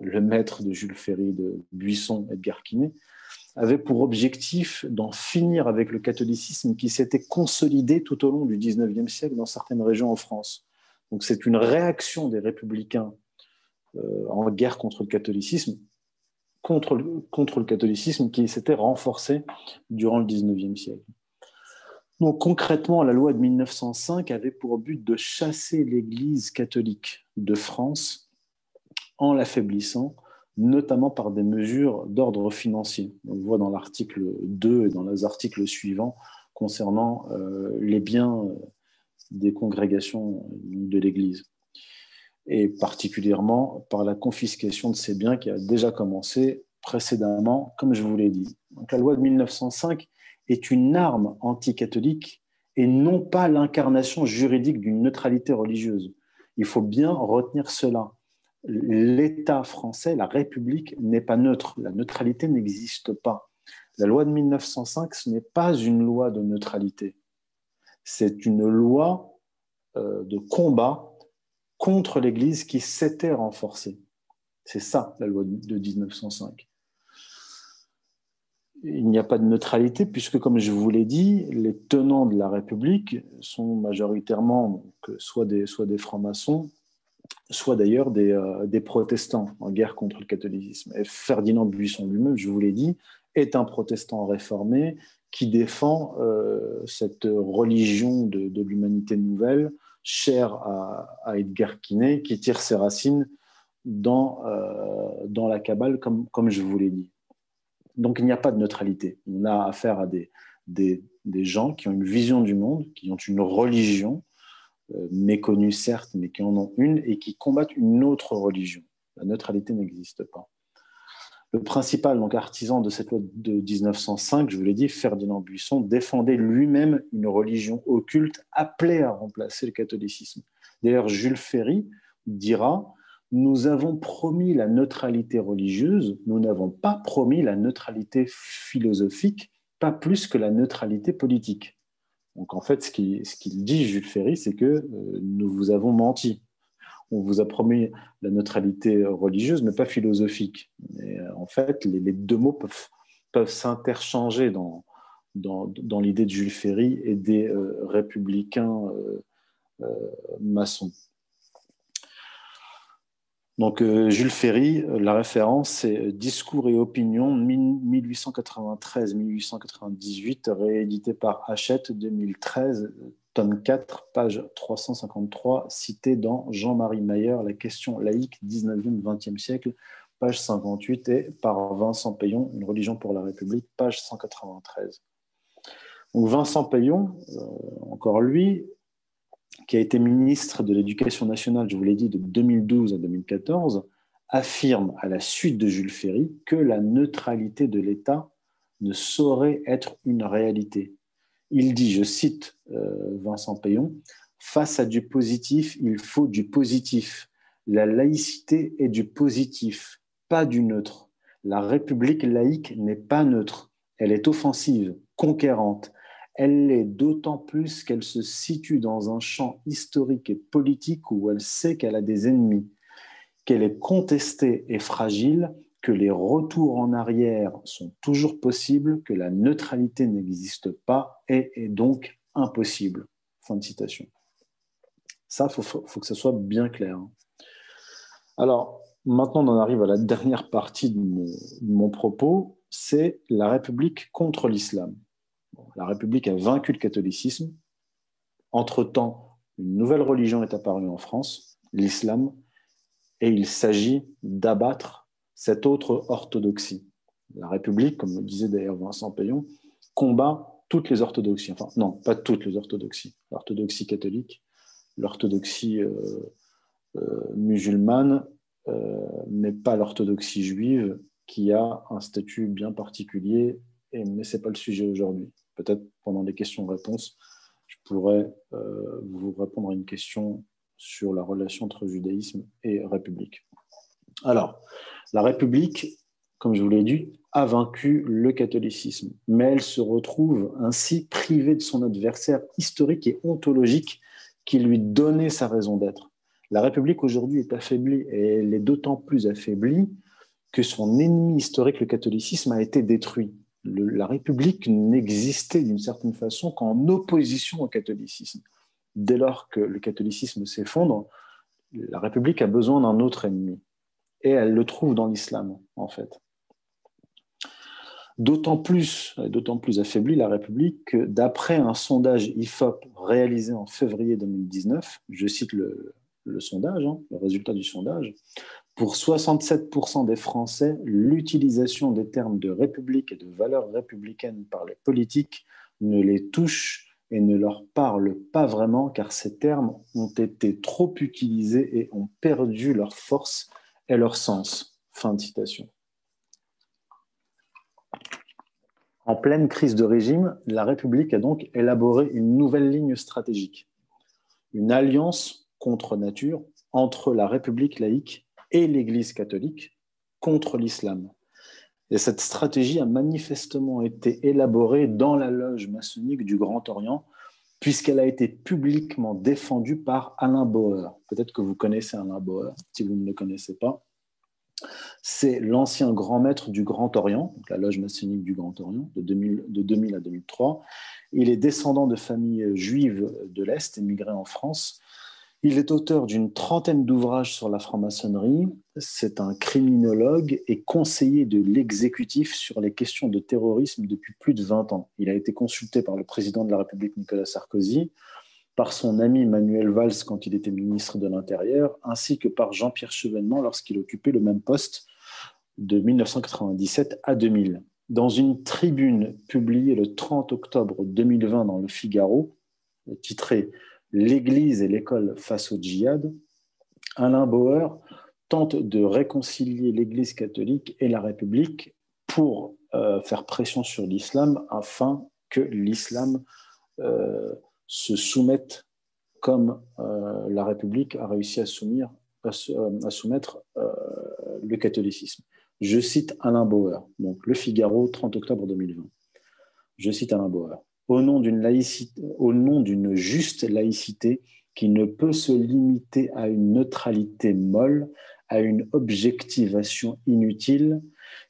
le maître de Jules Ferry de Buisson, Edgar Quinet, avait pour objectif d'en finir avec le catholicisme qui s'était consolidé tout au long du XIXe siècle dans certaines régions en France. Donc c'est une réaction des républicains euh, en guerre contre le catholicisme, contre le, contre le catholicisme qui s'était renforcé durant le XIXe siècle. Donc concrètement, la loi de 1905 avait pour but de chasser l'Église catholique de France en l'affaiblissant, notamment par des mesures d'ordre financier. On le voit dans l'article 2 et dans les articles suivants concernant euh, les biens euh, des congrégations de l'Église, et particulièrement par la confiscation de ces biens qui a déjà commencé précédemment, comme je vous l'ai dit. La loi de 1905 est une arme anticatholique et non pas l'incarnation juridique d'une neutralité religieuse. Il faut bien retenir cela l'État français, la République n'est pas neutre. La neutralité n'existe pas. La loi de 1905, ce n'est pas une loi de neutralité. C'est une loi euh, de combat contre l'Église qui s'était renforcée. C'est ça, la loi de 1905. Il n'y a pas de neutralité puisque, comme je vous l'ai dit, les tenants de la République sont majoritairement soit des, soit des francs-maçons, soit d'ailleurs euh, des, protestants en guerre contre le catholicisme. Et Ferdinand Buisson lui-même, je vous l'ai dit, est un protestant réformé qui défend euh, cette religion de, l'humanité nouvelle, chère à, Edgar Quinet, qui tire ses racines dans, euh, la Kabbale, comme, je vous l'ai dit. Donc il n'y a pas de neutralité. On a affaire à des gens qui ont une vision du monde, qui ont une religion, euh, méconnus certes, mais qui en ont une et qui combattent une autre religion. La neutralité n'existe pas. Le principal donc, artisan de cette loi de 1905, je vous l'ai dit, Ferdinand Buisson, défendait lui-même une religion occulte appelée à remplacer le catholicisme. D'ailleurs, Jules Ferry dira Nous avons promis la neutralité religieuse, nous n'avons pas promis la neutralité philosophique, pas plus que la neutralité politique. Donc en fait, ce qu'il dit, Jules Ferry, c'est que euh, nous vous avons menti. On vous a promis la neutralité religieuse, mais pas philosophique. Et, euh, en fait, les, deux mots peuvent, s'interchanger dans, dans, l'idée de Jules Ferry et des euh, républicains maçons. Donc, euh, Jules Ferry, euh, la référence, c'est Discours et opinion 1893-1898, réédité par Hachette 2013, tome 4, page 353, cité dans Jean-Marie Mayer, La question laïque 19e-20e siècle, page 58, et par Vincent Payon, Une religion pour la République, page 193. Donc Vincent Payon, euh, encore lui, qui a été ministre de l'Éducation nationale, je vous l'ai dit, de 2012 à 2014, affirme à la suite de Jules Ferry que la neutralité de l'État ne saurait être une réalité. Il dit, je cite euh, Vincent Payon, Face à du positif, il faut du positif. La laïcité est du positif, pas du neutre. La République laïque n'est pas neutre. Elle est offensive, conquérante, elle l'est d'autant plus qu'elle se situe dans un champ historique et politique où elle sait qu'elle a des ennemis, qu'elle est contestée et fragile, que les retours en arrière sont toujours possibles, que la neutralité n'existe pas et est donc impossible. Fin de citation. Ça, il faut, que ça soit bien clair. Hein. Alors, maintenant, on en arrive à la dernière partie de mon propos, c'est la République contre l'islam la République a vaincu le catholicisme. Entre-temps, une nouvelle religion est apparue en France, l'islam, et il s'agit d'abattre cette autre orthodoxie. La République, comme le disait d'ailleurs Vincent Payon, combat toutes les orthodoxies. Enfin, non, pas toutes les orthodoxies. L'orthodoxie catholique, l'orthodoxie euh, euh, musulmane, euh, mais pas l'orthodoxie juive, qui a un statut bien particulier, et, mais ce n'est pas le sujet aujourd'hui peut-être pendant les questions-réponses, je pourrais euh, vous répondre à une question sur la relation entre judaïsme et République. Alors, la République, comme je vous l'ai dit, a vaincu le catholicisme, mais elle se retrouve ainsi privée de son adversaire historique et ontologique qui lui donnait sa raison d'être. La République aujourd'hui est affaiblie et elle est d'autant plus affaiblie que son ennemi historique, le catholicisme, a été détruit la République n'existait d'une certaine façon qu'en opposition au catholicisme. Dès lors que le catholicisme s'effondre, la République a besoin d'un autre ennemi. Et elle le trouve dans l'islam, en fait. D'autant plus, d'autant plus affaiblie la République que d'après un sondage IFOP réalisé en février 2019, je cite le, sondage, hein, le résultat du sondage, pour 67% des Français, l'utilisation des termes de république et de valeurs républicaines par les politiques ne les touche et ne leur parle pas vraiment car ces termes ont été trop utilisés et ont perdu leur force et leur sens. Fin de citation. En pleine crise de régime, la République a donc élaboré une nouvelle ligne stratégique, une alliance contre nature entre la République laïque et l'Église catholique contre l'islam. Et cette stratégie a manifestement été élaborée dans la loge maçonnique du Grand Orient, puisqu'elle a été publiquement défendue par Alain Bauer. Peut-être que vous connaissez Alain Bauer, si vous ne le connaissez pas. C'est l'ancien grand maître du Grand Orient, la loge maçonnique du Grand Orient, de 2000, de 2000 à 2003. Il est descendant de familles juives de l'Est émigrées en France il est auteur d'une trentaine d'ouvrages sur la franc-maçonnerie. C'est un criminologue et conseiller de l'exécutif sur les questions de terrorisme depuis plus de 20 ans. Il a été consulté par le président de la République Nicolas Sarkozy, par son ami Manuel Valls quand il était ministre de l'Intérieur, ainsi que par Jean-Pierre Chevènement lorsqu'il occupait le même poste de 1997 à 2000. Dans une tribune publiée le 30 octobre 2020 dans le Figaro, titrée l'Église et l'école face au djihad, Alain Bauer tente de réconcilier l'Église catholique et la République pour euh, faire pression sur l'islam afin que l'islam euh, se soumette comme euh, la République a réussi à, à soumettre le catholicisme. Je cite Alain Bauer, donc Le Figaro, 30 octobre 2020. Je cite Alain Bauer au nom d'une laïcité, au nom d'une juste laïcité qui ne peut se limiter à une neutralité molle, à une objectivation inutile,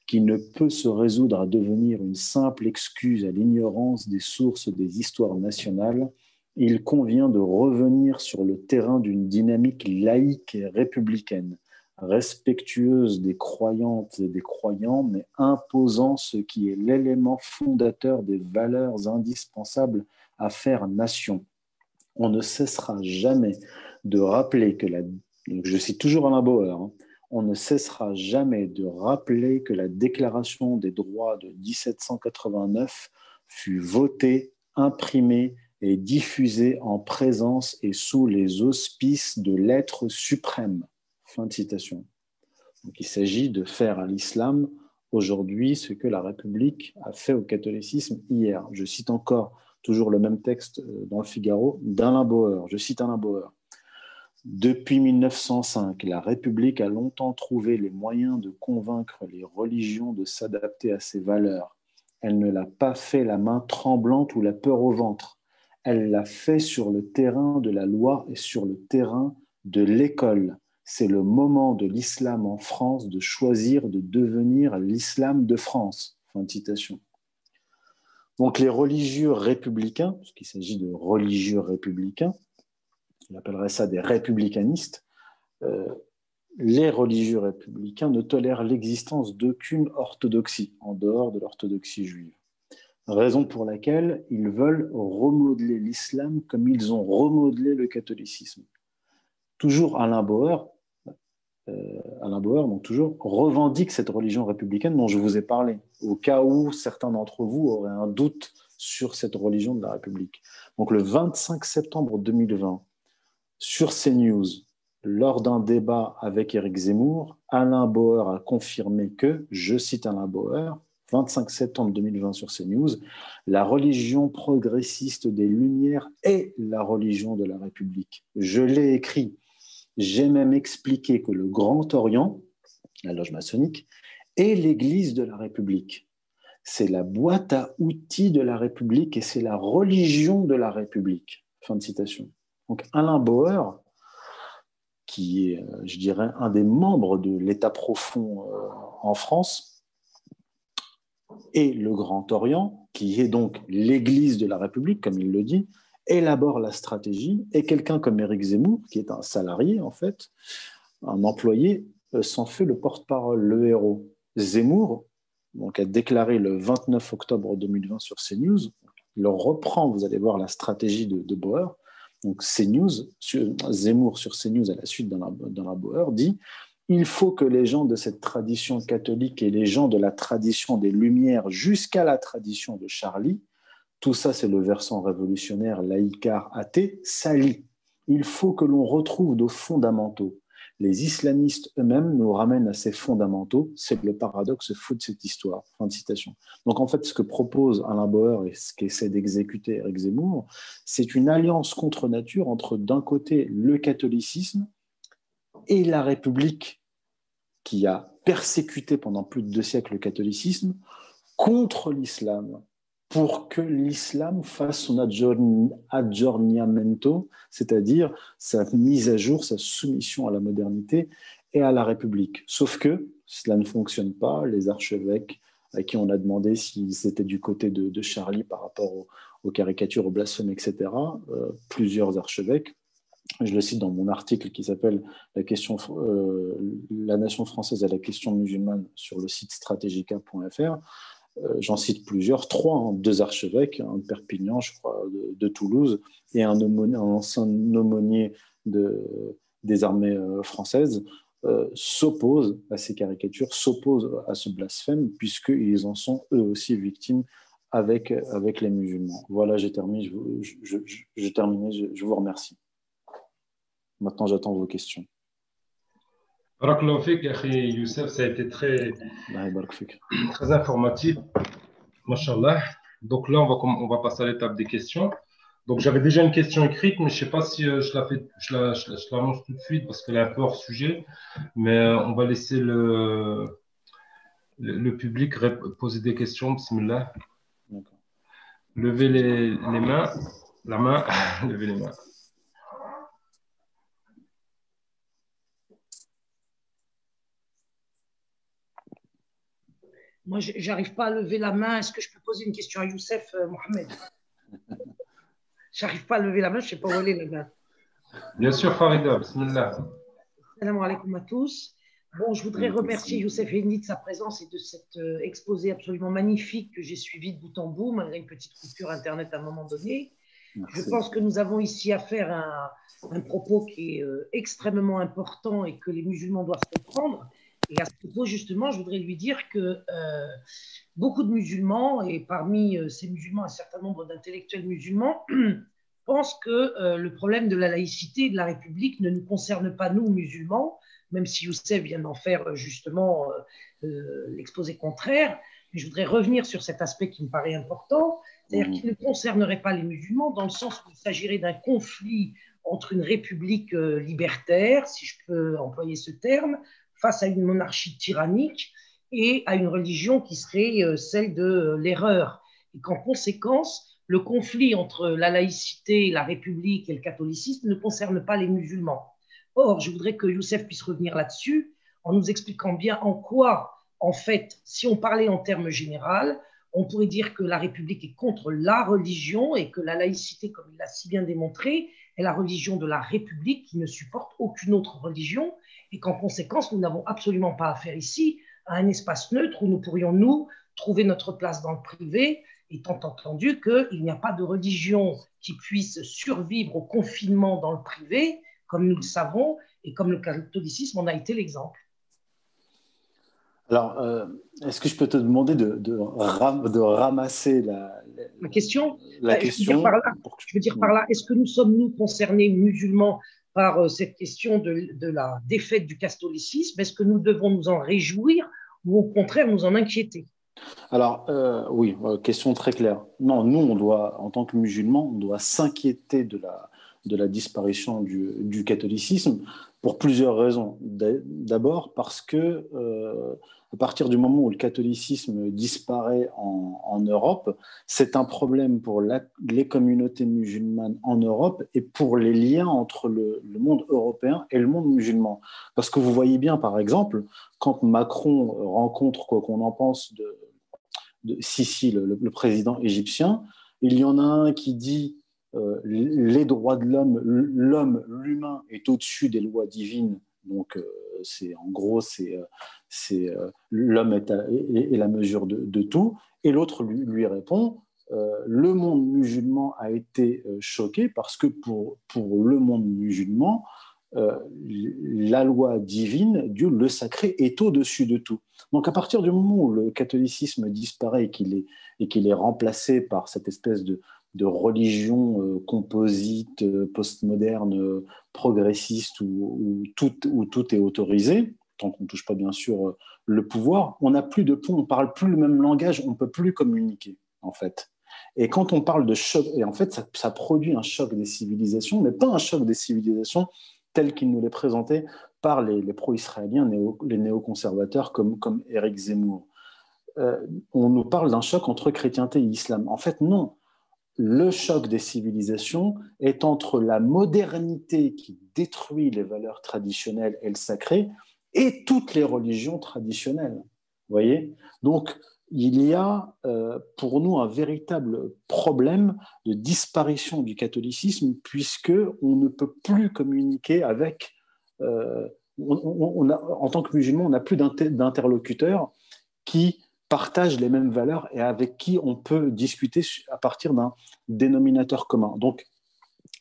qui ne peut se résoudre à devenir une simple excuse à l'ignorance des sources des histoires nationales, il convient de revenir sur le terrain d'une dynamique laïque et républicaine, respectueuse des croyantes et des croyants, mais imposant ce qui est l'élément fondateur des valeurs indispensables à faire nation. On ne cessera jamais de rappeler que la, je cite toujours Alain Bauer, hein, on ne cessera jamais de rappeler que la Déclaration des droits de 1789 fut votée, imprimée et diffusée en présence et sous les auspices de l'être suprême. Fin de citation. Il s'agit de faire à l'islam aujourd'hui ce que la République a fait au catholicisme hier. Je cite encore toujours le même texte euh, dans le Figaro d'Alain Bauer. Je cite Alain Bauer. Depuis 1905, la République a longtemps trouvé les moyens de convaincre les religions de s'adapter à ses valeurs. Elle ne l'a pas fait la main tremblante ou la peur au ventre. Elle l'a fait sur le terrain de la loi et sur le terrain de l'école. C'est le moment de l'islam en France de choisir de devenir l'islam de France. Fin de citation. Donc les religieux républicains, puisqu'il s'agit de religieux républicains, on appellerait ça des républicanistes, euh, les religieux républicains ne tolèrent l'existence d'aucune orthodoxie en dehors de l'orthodoxie juive. Raison pour laquelle ils veulent remodeler l'islam comme ils ont remodelé le catholicisme. Toujours Alain Bauer, Alain Bauer donc toujours revendique cette religion républicaine dont je vous ai parlé, au cas où certains d'entre vous auraient un doute sur cette religion de la République. Donc le 25 septembre 2020, sur CNews, lors d'un débat avec Éric Zemmour, Alain Bauer a confirmé que, je cite Alain Bauer, 25 septembre 2020 sur CNews, la religion progressiste des Lumières est la religion de la République. Je l'ai écrit. J'ai même expliqué que le Grand Orient, la loge maçonnique, est l'Église de la République. C'est la boîte à outils de la République et c'est la religion de la République. Fin de citation. Donc Alain Bauer, qui est, euh, je dirais, un des membres de l'État profond euh, en France, et le Grand Orient, qui est donc l'Église de la République, comme il le dit, élabore la stratégie, et quelqu'un comme Éric Zemmour, qui est un salarié en fait, un employé, euh, s'en fait le porte-parole, le héros. Zemmour donc, a déclaré le 29 octobre 2020 sur CNews, il reprend, vous allez voir, la stratégie de, de Bauer, donc CNews, Zemmour sur CNews à la suite dans la, Bauer dit il faut que les gens de cette tradition catholique et les gens de la tradition des Lumières jusqu'à la tradition de Charlie, tout ça c'est le versant révolutionnaire laïcard athée, s'allient. Il faut que l'on retrouve nos fondamentaux les islamistes eux-mêmes nous ramènent à ces fondamentaux. C'est le paradoxe fou de cette histoire. Fin de citation. Donc en fait, ce que propose Alain Bauer et ce qu'essaie d'exécuter Eric Zemmour, c'est une alliance contre nature entre d'un côté le catholicisme et la République qui a persécuté pendant plus de deux siècles le catholicisme contre l'islam pour que l'islam fasse son aggiornamento, c'est-à-dire sa mise à jour, sa soumission à la modernité et à la République. Sauf que cela ne fonctionne pas. Les archevêques à qui on a demandé s'ils étaient du côté de, Charlie par rapport aux, caricatures, aux blasphèmes, etc., euh, plusieurs archevêques, je le cite dans mon article qui s'appelle la, euh, la nation française à la question musulmane sur le site strategica.fr, j'en cite plusieurs, trois, hein, deux archevêques, un de Perpignan, je crois, de, Toulouse, et un, ancien aumônier des armées euh, françaises, euh, s'opposent à ces caricatures, s'opposent à ce blasphème, puisqu'ils en sont eux aussi victimes avec, avec les musulmans. Voilà, j'ai terminé, je, je, je vous remercie. Maintenant, j'attends vos questions. Youssef, ça a été très, très informatif. Mashallah. Donc là, on va, on va passer à l'étape des questions. Donc j'avais déjà une question écrite, mais je ne sais pas si euh, je la fais, je la, je, l'annonce tout de suite parce qu'elle est un peu hors sujet. Mais euh, on va laisser le, le, public poser des questions. Bismillah. Levez les, les mains. La main. Levez les mains. Moi, j'arrive pas à lever la main. Est-ce que je peux poser une question à Youssef euh, Mohamed? J'arrive pas à lever la main, je ne sais pas où aller la main. Bien sûr, Farida, bismillah. Salam alaikum à tous. Bon, je voudrais remercier Youssef Hendy de sa présence et de cet euh, exposé absolument magnifique que j'ai suivi de bout en bout, malgré une petite coupure Internet à un moment donné. Je pense que nous avons ici affaire à un, propos qui est euh, extrêmement important et que les musulmans doivent comprendre. Et à ce propos, justement, je voudrais lui dire que euh, beaucoup de musulmans, et parmi ces musulmans, un certain nombre d'intellectuels musulmans, pensent que le problème de la laïcité et de la République ne nous concerne pas, nous, musulmans, même si Youssef vient d'en faire euh, justement euh, euh, l'exposé contraire. Mais je voudrais revenir sur cet aspect qui me paraît important, c'est-à-dire qu'il ne concernerait pas les musulmans dans le sens où il s'agirait d'un conflit entre une république libertaire, si je peux employer ce terme, face à une monarchie tyrannique et à une religion qui serait celle de l'erreur. Et qu'en conséquence, le conflit entre la laïcité, la république et le catholicisme ne concerne pas les musulmans. Or, je voudrais que Youssef puisse revenir là-dessus en nous expliquant bien en quoi, en fait, si on parlait en termes généraux, on pourrait dire que la République est contre la religion et que la laïcité, comme il l'a si bien démontré, est la religion de la République qui ne supporte aucune autre religion et qu'en conséquence, nous n'avons absolument pas affaire ici à un espace neutre où nous pourrions, nous, trouver notre place dans le privé, étant entendu qu'il n'y a pas de religion qui puisse survivre au confinement dans le privé comme nous le savons, et comme le catholicisme en a été l'exemple. Alors, euh, est-ce que je peux te demander de, de, ramasser la, question la question euh, je veux dire par là, est-ce que nous sommes, nous, concernés musulmans par euh, cette question de, la défaite du catholicisme Est-ce que nous devons nous en réjouir ou au contraire nous en inquiéter? Alors, oui, question très claire. Non, nous, on doit, en tant que musulmans, on doit s'inquiéter de la disparition du, catholicisme pour plusieurs raisons. D'abord parce que euh, à partir du moment où le catholicisme disparaît en, Europe, c'est un problème pour les communautés musulmanes en Europe et pour les liens entre le, monde européen et le monde musulman. Parce que vous voyez bien, par exemple, quand Macron rencontre, quoi qu'on en pense, de, Sisi, le président égyptien, il y en a un qui dit euh, les droits de l'homme, l'homme, l'humain est au-dessus des lois divines. Donc, euh, c'est en gros, c'est, euh, l'homme est, la mesure de, tout. Et l'autre lui, répond le monde musulman a été choqué parce que pour, le monde musulman, la loi divine, Dieu, le sacré, est au-dessus de tout. Donc à partir du moment où le catholicisme disparaît et qu'il est remplacé par cette espèce de, de religion euh, composite, euh, postmoderne, euh, progressiste, où, tout, tout est autorisé, tant qu'on ne touche pas bien sûr le pouvoir, on n'a plus de pont, on ne parle plus le même langage, on ne peut plus communiquer, en fait. Et quand on parle de choc, et en fait, ça, produit un choc des civilisations, mais pas un choc des civilisations tel qu'il nous l'est présenté par les, pro-israéliens, les néoconservateurs comme, comme Eric Zemmour. on nous parle d'un choc entre chrétienté et islam. En fait, non le choc des civilisations est entre la modernité qui détruit les valeurs traditionnelles et le sacré et toutes les religions traditionnelles. voyez? Donc, il y a euh, pour nous un véritable problème de disparition du catholicisme puisque on ne peut plus communiquer avec. Euh, en tant que musulman, on n'a plus d'interlocuteurs qui partagent les mêmes valeurs et avec qui on peut discuter à partir d'un dénominateur commun. Donc,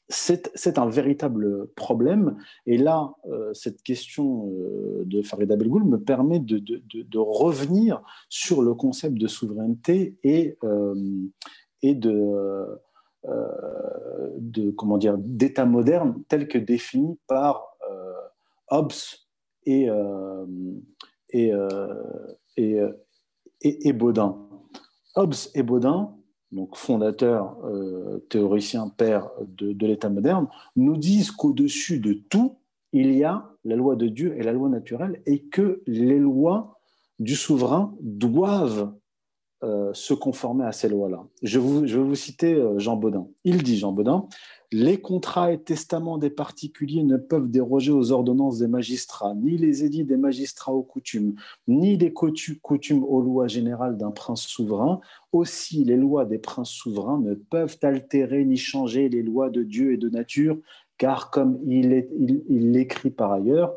c'est un véritable problème. Et là, euh, cette question euh, de Farid Abelgoul me permet de, revenir sur le concept de souveraineté et, euh, de comment dire d'État moderne tel que défini par Hobbes et, et, et, et, Baudin. Hobbes et Baudin, donc fondateur, euh, théoricien, père de, de l'État moderne, nous disent qu'au-dessus de tout, il y a la loi de Dieu et la loi naturelle, et que les lois du souverain doivent euh, se conformer à ces lois-là. Je, vais vous citer euh, Jean Baudin. Il dit, Jean Baudin, les contrats et testaments des particuliers ne peuvent déroger aux ordonnances des magistrats, ni les édits des magistrats aux coutumes, ni les coutumes aux lois générales d'un prince souverain. Aussi, les lois des princes souverains ne peuvent altérer ni changer les lois de Dieu et de nature, car comme il l'écrit par ailleurs,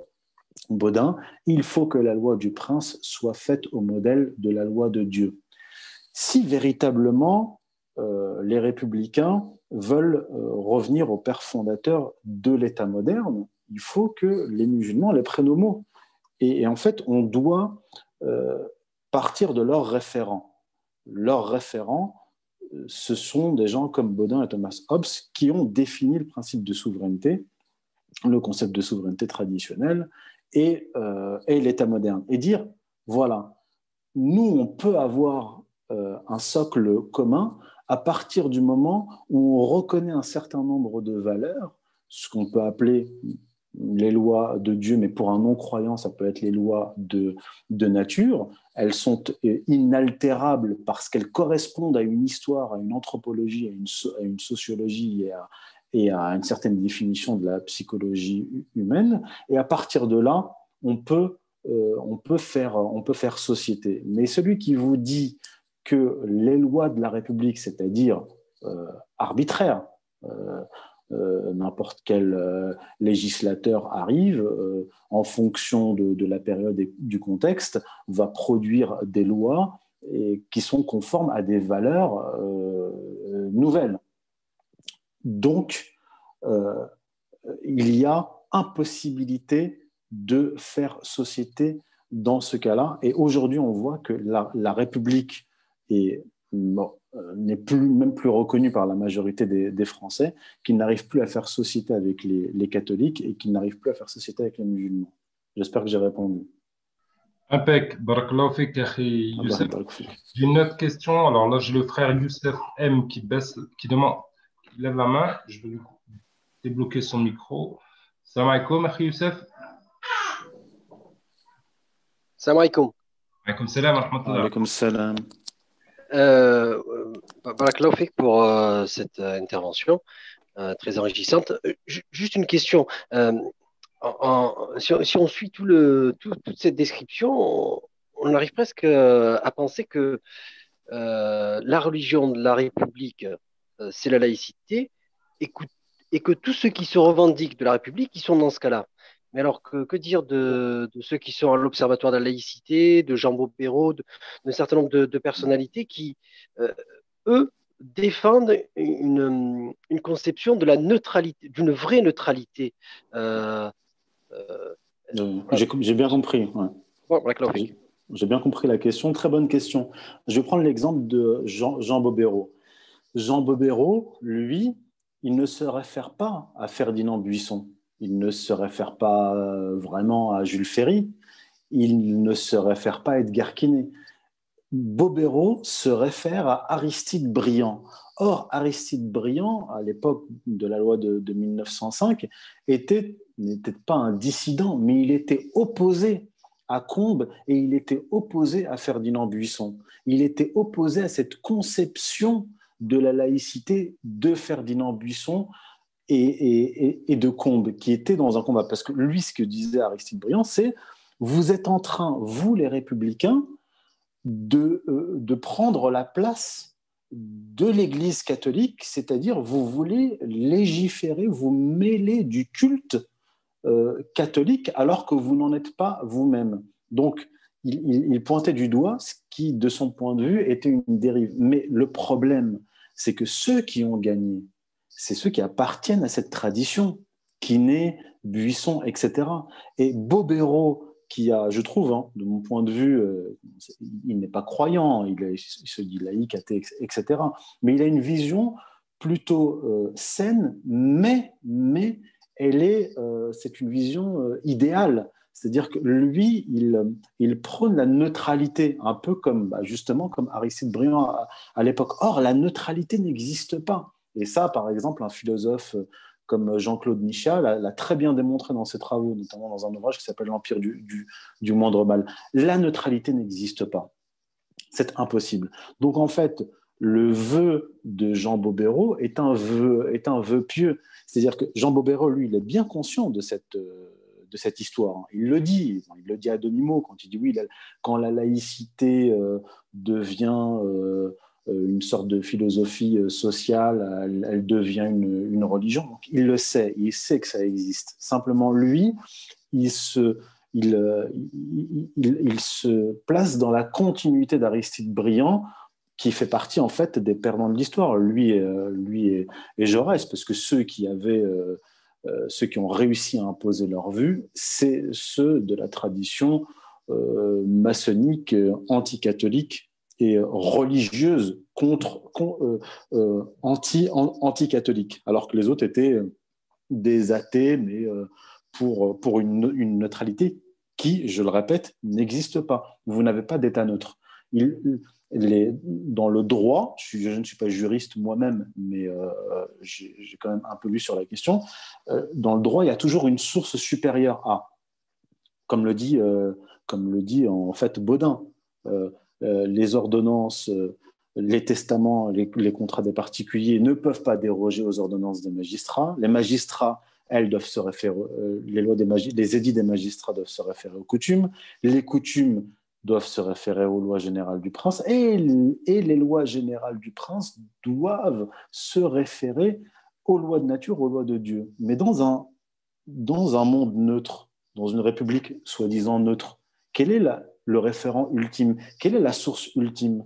Baudin, il faut que la loi du prince soit faite au modèle de la loi de Dieu. Si véritablement euh, les républicains veulent euh, revenir au père fondateur de l'État moderne, il faut que les musulmans les prennent au mot. Et, en fait, on doit euh, partir de leurs référents. Leurs référents, ce sont des gens comme Baudin et Thomas Hobbes qui ont défini le principe de souveraineté, le concept de souveraineté traditionnelle et, et l'État moderne. Et dire, voilà, nous, on peut avoir un socle commun, à partir du moment où on reconnaît un certain nombre de valeurs, ce qu'on peut appeler les lois de Dieu, mais pour un non-croyant, ça peut être les lois de, de nature. Elles sont inaltérables parce qu'elles correspondent à une histoire, à une anthropologie, à une, sociologie et à, et à, une certaine définition de la psychologie humaine. Et à partir de là, on peut, euh, on peut, faire, on peut faire société. Mais celui qui vous dit que les lois de la République, c'est-à-dire euh, arbitraires, euh, euh, n'importe quel législateur arrive, en fonction de, la période et du contexte, va produire des lois qui sont conformes à des valeurs nouvelles. Donc, il y a impossibilité de faire société dans ce cas-là. Et aujourd'hui, on voit que la République et euh, n'est plus, même plus reconnu par la majorité des, Français, qui n'arrivent plus à faire société avec les, catholiques et qui n'arrivent plus à faire société avec les musulmans. J'espère que j'ai répondu. Impec, J'ai une autre question. Alors là, j'ai le frère Youssef M qui, baisse, qui, demande, qui lève la main. Je vais lui débloquer son micro. Salam alaikum, Youssef. Salam alaikum. Alaikum salam, Alaikum salam. Euh, pour euh, cette euh, intervention euh, très enrichissante. Juste une question. si, on suit toute cette description, on, arrive presque à penser que la religion de la République, c'est la laïcité, et et que tous ceux qui se revendiquent de la République, ils sont dans ce cas-là. Mais alors, que, dire de, ceux qui sont à l'Observatoire de la laïcité, de Jean Bopéro, d'un certain nombre de, personnalités qui, euh, eux, défendent une, conception de la neutralité, d'une vraie neutralité euh, euh, J'ai bien compris. J'ai bien compris la question. Très bonne question. Je vais prendre l'exemple de Jean, Jean Bobéro. Jean Bobéro, lui, il ne se réfère pas à Ferdinand Buisson il ne se réfère pas euh, vraiment à Jules Ferry, il ne se réfère pas à Edgar Quinet. Bobéro se réfère à Aristide Briand. Or, Aristide Briand, à l'époque de la loi de, 1905, n'était pas un dissident, mais il était opposé à Combes et il était opposé à Ferdinand Buisson. Il était opposé à cette conception de la laïcité de Ferdinand Buisson et, de Combes, qui était dans un combat. Parce que lui, ce que disait Aristide Briand, c'est vous êtes en train, vous les républicains, de, euh, de prendre la place de l'Église catholique, c'est-à-dire vous voulez légiférer, vous mêler du culte euh, catholique alors que vous n'en êtes pas vous-même. Donc, il, pointait du doigt ce qui, de son point de vue, était une dérive. Mais le problème, c'est que ceux qui ont gagné, c'est ceux qui appartiennent à cette tradition, qui naît, Buisson, etc. Et Bobéro, qui a, je trouve, hein, de mon point de vue, euh, il n'est pas croyant, il, se dit laïque, athée, etc. Mais il a une vision plutôt euh, saine, mais, mais elle est, euh, c'est une vision idéale. C'est-à-dire que lui, il, il, prône la neutralité, un peu comme bah, justement comme Aristide Briand à l'époque. Or, la neutralité n'existe pas. Et ça, par exemple, un philosophe euh, comme Jean-Claude Nichat l'a très bien démontré dans ses travaux, notamment dans un ouvrage qui s'appelle L'Empire du, moindre mal. La neutralité n'existe pas. C'est impossible. Donc en fait, le vœu de Jean Bobéro est un vœu, est un vœu pieux. C'est-à-dire que Jean Bobéro, lui, il est bien conscient de cette, euh, de cette histoire. Il le dit, il le dit à demi-mot quand il dit oui, quand la laïcité euh, devient... Euh, une sorte de philosophie euh, sociale, elle, devient une, religion. Il le sait, il sait que ça existe. Simplement, lui, il se, il, se place dans la continuité d'Aristide Briand, qui fait partie en fait des perdants de l'histoire, lui, lui et, Jaurès, parce que ceux qui avaient, ceux qui ont réussi à imposer leur vue, c'est ceux de la tradition maçonnique anticatholique et religieuse contre, anti, anti-catholique, alors que les autres étaient des athées, mais euh, pour, pour une, neutralité qui, je le répète, n'existe pas. Vous n'avez pas d'État neutre. Dans le droit, je, ne suis pas juriste moi-même, mais euh, j'ai quand même un peu lu sur la question, euh, dans le droit, il y a toujours une source supérieure à, comme le dit, comme le dit en fait Baudin. Les ordonnances les testaments, les, contrats des particuliers ne peuvent pas déroger aux ordonnances des magistrats. Les magistrats, elles, doivent se référer, euh, les, lois des les édits des magistrats doivent se référer aux coutumes. Les coutumes doivent se référer aux lois générales du prince et, les lois générales du prince doivent se référer aux lois de nature, aux lois de Dieu. Mais dans un, dans un monde neutre, dans une république soi-disant neutre, quel est le référent ultime Quelle est la source ultime?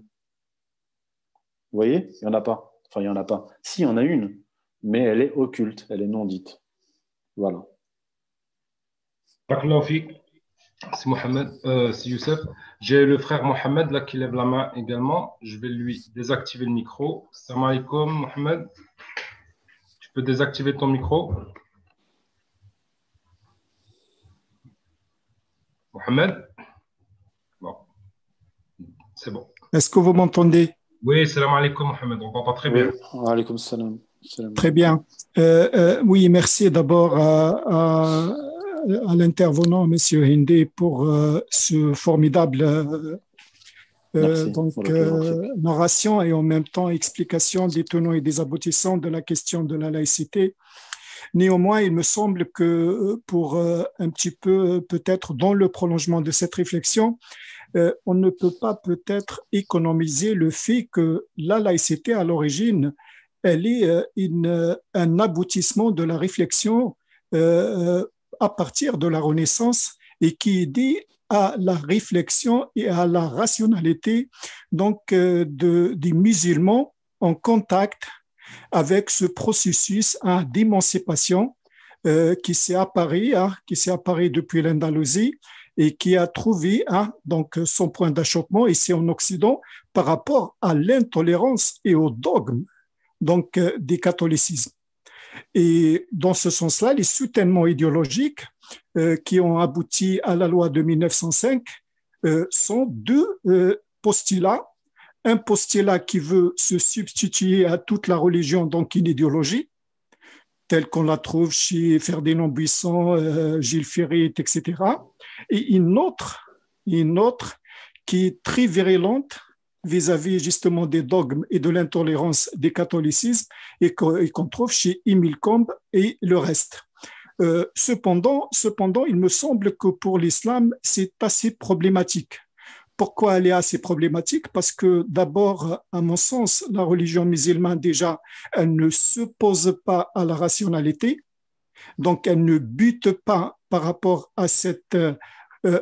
Vous voyez? Il n'y en a pas. Enfin, il n'y en a pas. Si, il y en a une, mais elle est occulte, elle est non dite. Voilà. C'est Mohamed, euh, c'est Youssef. J'ai le frère Mohamed là qui lève la main également. Je vais lui désactiver le micro. Salam alaikum Mohamed. Tu peux désactiver ton micro? Mohamed. C'est bon. Est-ce que vous m'entendez? Oui, salam alaikum Mohamed, on pas très bien. Oui, alaikum salam. Très bien. Euh, euh, oui, merci d'abord à, l'intervenant, M. Hindé, pour euh, ce formidable donc, narration et en même temps explication des tenants et des aboutissants de la question de la laïcité. Néanmoins, il me semble que pour un petit peu, peut-être dans le prolongement de cette réflexion, euh, on ne peut pas peut-être économiser le fait que la laïcité, à l'origine, elle est euh, un aboutissement de la réflexion euh, à partir de la Renaissance et qui dit à la réflexion et à la rationalité donc des musulmans en contact avec ce processus d'émancipation qui s'est apparu, hein, qui s'est apparu depuis l'Andalousie et qui a trouvé donc son point d'achoppement ici en Occident par rapport à l'intolérance et au dogme donc euh, des catholicismes. Et dans ce sens-là, les soutènements idéologiques euh, qui ont abouti à la loi de 1905 euh, sont deux postulats. Un postulat qui veut se substituer à toute la religion, donc une idéologie, telle qu'on la trouve chez Ferdinand Buisson, Gilles Ferry, etc et une autre, une autre qui est très virulente vis-à-vis justement des dogmes et de l'intolérance des catholicismes et qu'on trouve chez Emile Combes et le reste. Euh, cependant, cependant, il me semble que pour l'islam, c'est assez problématique. Pourquoi elle est assez problématique? Parce que d'abord, à mon sens, la religion musulmane, déjà, elle ne se pose pas à la rationalité, donc elle ne bute pas par rapport à cette, euh,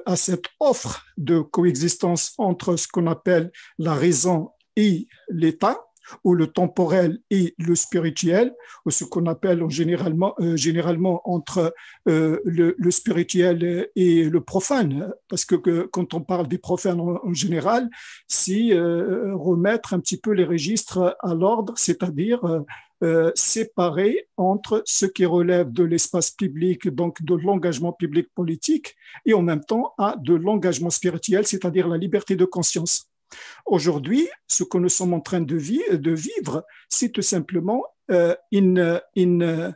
à cette offre de coexistence entre ce qu'on appelle la raison et l'État, ou le temporel et le spirituel, ou ce qu'on appelle généralement, euh, généralement entre euh, le, spirituel et le profane. Parce que, quand on parle des profanes en, général, c'est remettre un petit peu les registres à l'ordre, c'est-à-dire euh, séparer entre ce qui relève de l'espace public, donc de l'engagement public politique, et en même temps de l'engagement spirituel, c'est-à-dire la liberté de conscience. Aujourd'hui, ce que nous sommes en train de, vivre, c'est tout simplement euh, une, une,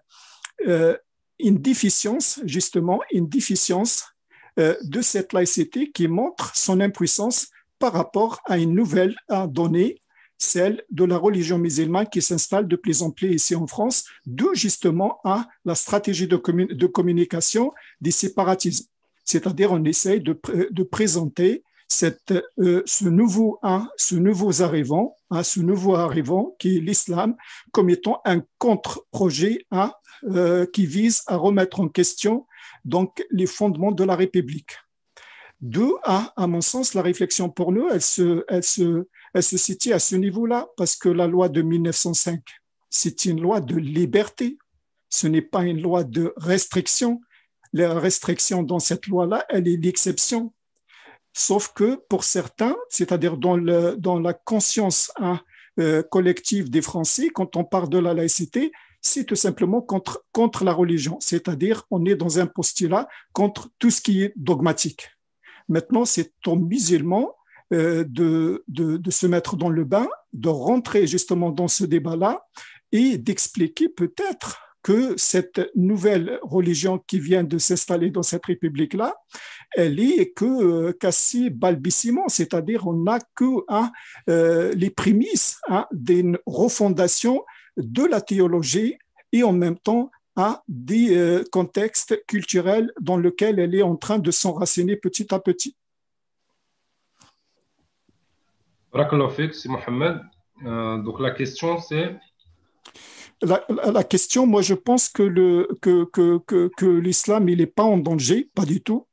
euh, une déficience, justement, une déficience de cette laïcité qui montre son impuissance par rapport à une nouvelle donnée celle de la religion musulmane qui s'installe de plus en plus ici en France, d'où justement à la stratégie de, communication des séparatismes. C'est-à-dire on essaye de, présenter euh, ce, nouveau, ce nouveau arrivant, ce nouveau arrivant qui est l'islam, comme étant un contre-projet euh, qui vise à remettre en question donc les fondements de la République. Deux, à, à mon sens, la réflexion pour nous, elle se, elle se, elle se situe à ce niveau-là parce que la loi de 1905, c'est une loi de liberté. Ce n'est pas une loi de restriction. La restriction dans cette loi-là, elle est l'exception. Sauf que pour certains, c'est-à-dire dans, la conscience hein, euh, collective des Français, quand on parle de la laïcité, c'est tout simplement contre, la religion, c'est-à-dire on est dans un postulat contre tout ce qui est dogmatique. Maintenant, c'est aux musulmans euh, de, se mettre dans le bain, de rentrer justement dans ce débat-là et d'expliquer peut-être que cette nouvelle religion qui vient de s'installer dans cette république-là, elle est que euh, qu'assez balbutiement, c'est-à-dire on n'a que hein, les prémices hein, d'une refondation de la théologie et en même temps à des euh, contextes culturels dans lesquels elle est en train de s'enraciner petit à petit. Mohamed. donc la question c'est la, question, moi, je pense que, l'islam, il n'est pas en danger, pas du tout,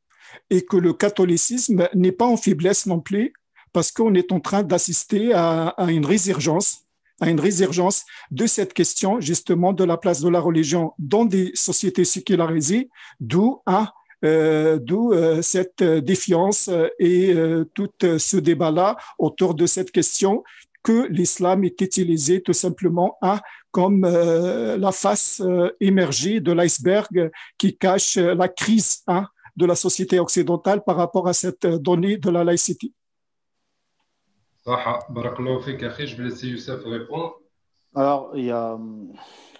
et que le catholicisme n'est pas en faiblesse non plus, parce qu'on est en train d'assister à, une résurgence à une résurgence de cette question justement de la place de la religion dans des sociétés sécularisées, d'où à euh, euh, cette défiance et euh, tout ce débat-là autour de cette question que l'islam est utilisé tout simplement à comme euh, la face euh, émergée de l'iceberg qui cache euh, la crise hein, de la société occidentale par rapport à cette donnée de la laïcité. Je vais laisser Youssef répondre. Alors, il y a,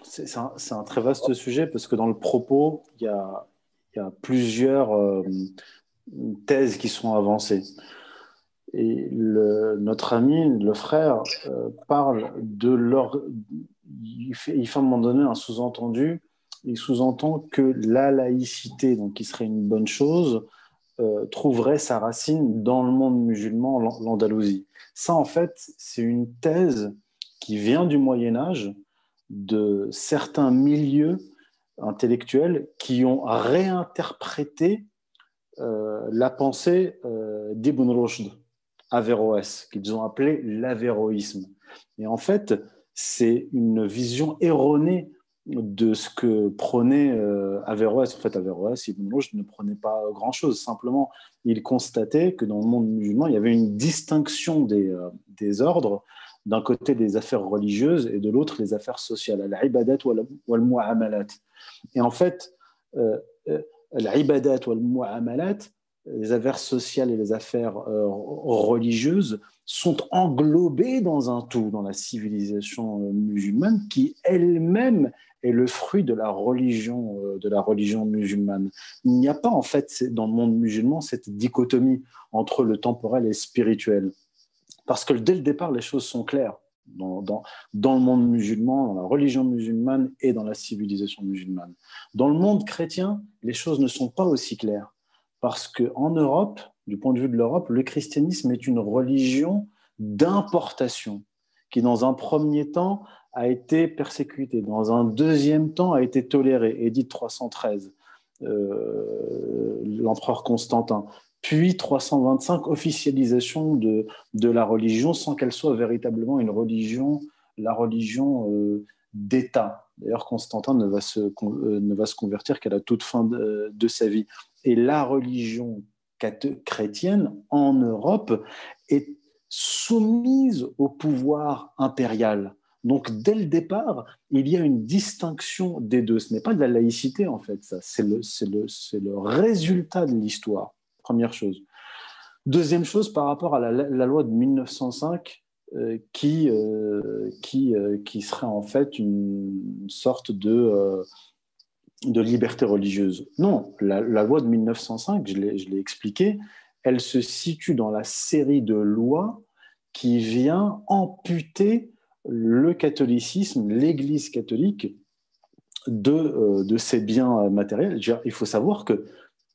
c'est, un, un, très vaste sujet parce que dans le propos, il y a, il y a plusieurs euh, thèses qui sont avancées. Et notre ami, le frère, euh, parle de leur, il fait, il fait à un moment donné un sous-entendu. Il sous-entend que la laïcité, donc qui serait une bonne chose, euh, trouverait sa racine dans le monde musulman, l'Andalousie. Ça, en fait, c'est une thèse qui vient du Moyen Âge, de certains milieux intellectuels qui ont réinterprété euh, la pensée euh, d'Ibn Rushd, Averroès, qu'ils ont appelé l'avéroïsme. Et en fait, c'est une vision erronée de ce que prenait euh, Averroès. En fait, Averroès, Ibn ne prenait pas grand-chose. Simplement, il constatait que dans le monde musulman, il y avait une distinction des, euh, des ordres. D'un côté, les affaires religieuses et de l'autre, les affaires sociales. Al-ibadat wal mu'amalat. Et en fait, euh, euh l'ibadat wal mu'amalat, les affaires sociales et les affaires euh, religieuses sont englobées dans un tout, dans la civilisation euh, musulmane qui elle-même est le fruit de la religion, euh, de la religion musulmane. Il n'y a pas en fait dans le monde musulman cette dichotomie entre le temporel et le spirituel. Parce que dès le départ, les choses sont claires. Dans, le monde musulman, dans la religion musulmane et dans la civilisation musulmane. Dans le monde chrétien, les choses ne sont pas aussi claires parce qu'en Europe, du point de vue de l'Europe, le christianisme est une religion d'importation qui, dans un premier temps, a été persécutée, dans un deuxième temps, a été tolérée, édite 313, euh, l'empereur Constantin, puis 325, officialisation de, la religion sans qu'elle soit véritablement une religion, la religion euh, d'État. D'ailleurs, Constantin ne va, se, euh, ne va se convertir qu'à la toute fin de sa vie et la religion chrétienne en Europe est soumise au pouvoir impérial. Donc, dès le départ, il y a une distinction des deux. Ce n'est pas de la laïcité, en fait, ça. C'est le, résultat de l'histoire, première chose. Deuxième chose, par rapport à la, loi de 1905, euh, qui, euh, euh, qui serait en fait une sorte de de liberté religieuse. Non, la, loi de 1905, je l'ai expliqué, elle se situe dans la série de lois qui vient amputer le catholicisme, l'Église catholique, de, euh, de ses biens matériels. Il faut savoir que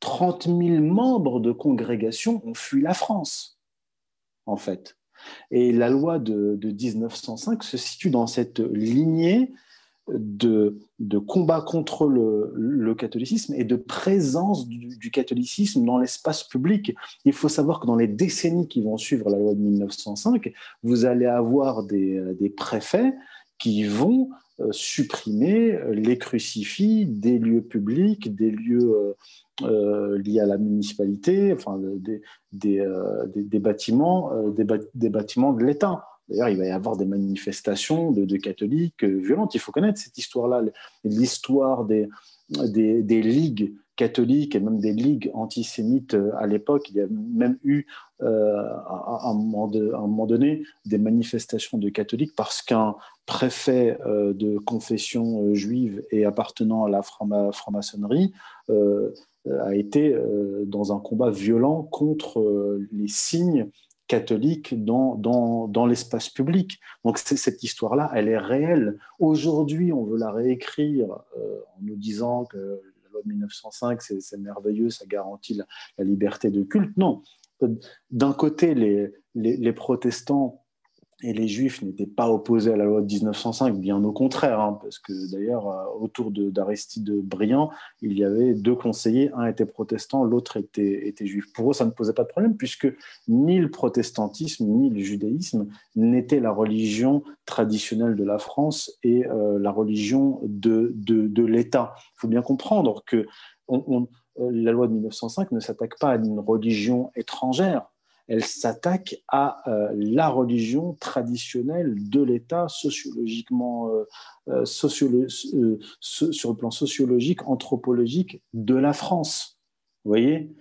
30 000 membres de congrégation ont fui la France, en fait. Et la loi de 1905 se situe dans cette lignée de, combat contre le, catholicisme et de présence du, catholicisme dans l'espace public. Il faut savoir que dans les décennies qui vont suivre la loi de 1905, vous allez avoir des, des préfets qui vont euh, supprimer les crucifix des lieux publics, des lieux euh, euh, liés à la municipalité, enfin des, bâtiments, des, bâtiments de l'État. D'ailleurs, il va y avoir des manifestations de, catholiques violentes. Il faut connaître cette histoire-là, l'histoire des, des, ligues catholiques et même des ligues antisémites à l'époque. Il y a même eu euh, à, un moment donné des manifestations de catholiques parce qu'un préfet euh, de confession euh, juive et appartenant à la franc-maçonnerie euh, a été euh, dans un combat violent contre euh, les signes catholiques dans, dans, dans l'espace public. Donc cette histoire-là, elle est réelle. Aujourd'hui, on veut la réécrire en nous disant que loi de 1905, c'est merveilleux, ça garantit la, la, liberté de culte. Non. D'un côté, les, les, protestants et les juifs n'étaient pas opposés à la loi de 1905, bien au contraire, hein, parce que d'ailleurs, euh, autour d'Aristide Briand, il y avait deux conseillers, un était protestant, l'autre était, était juif. Pour eux, ça ne posait pas de problème, puisque ni le protestantisme, ni le judaïsme n'étaient la religion traditionnelle de la France et euh, la religion de, de, de l'État. Il faut bien comprendre que euh, la loi de 1905 ne s'attaque pas à une religion étrangère, elle s'attaque à euh, la religion traditionnelle de l'État sociologiquement, euh, euh sur le plan sociologique, anthropologique de la France. Vous voyez,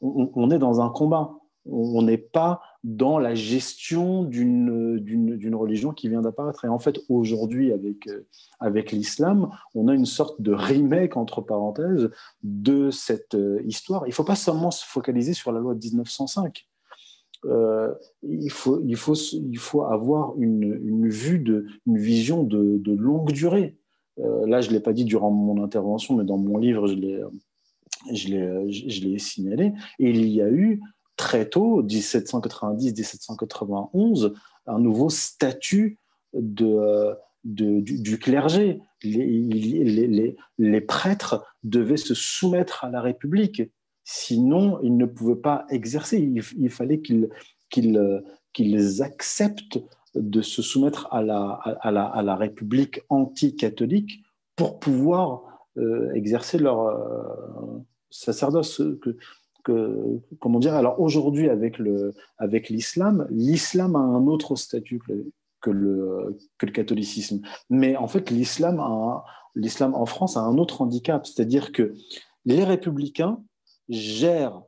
on est dans un combat. On n'est pas dans la gestion d'une religion qui vient d'apparaître. Et en fait, aujourd'hui, avec, avec l'islam, on a une sorte de remake, entre parenthèses, de cette histoire. Il ne faut pas seulement se focaliser sur la loi de 1905 euh, il, faut, il, faut, il faut avoir une, une vue, de, une vision de, de longue durée. Euh, là, je ne l'ai pas dit durant mon intervention, mais dans mon livre, je l'ai, je l'ai, je l'ai signalé. Il y a eu très tôt, 1790-1791, un nouveau statut de, de, du, clergé. Les, les, les, prêtres devaient se soumettre à la République. Sinon, ils ne pouvaient pas exercer. Il, fallait qu'ils qu'ils qu'ils acceptent de se soumettre à la, à la, à la République anti-catholique pour pouvoir euh, exercer leur euh, sacerdoce. Que, comment dire Alors aujourd'hui, avec l'islam, avec l'islam a un autre statut que le, que le catholicisme. Mais en fait, l'islam en France a un autre handicap, c'est-à-dire que les républicains gèrent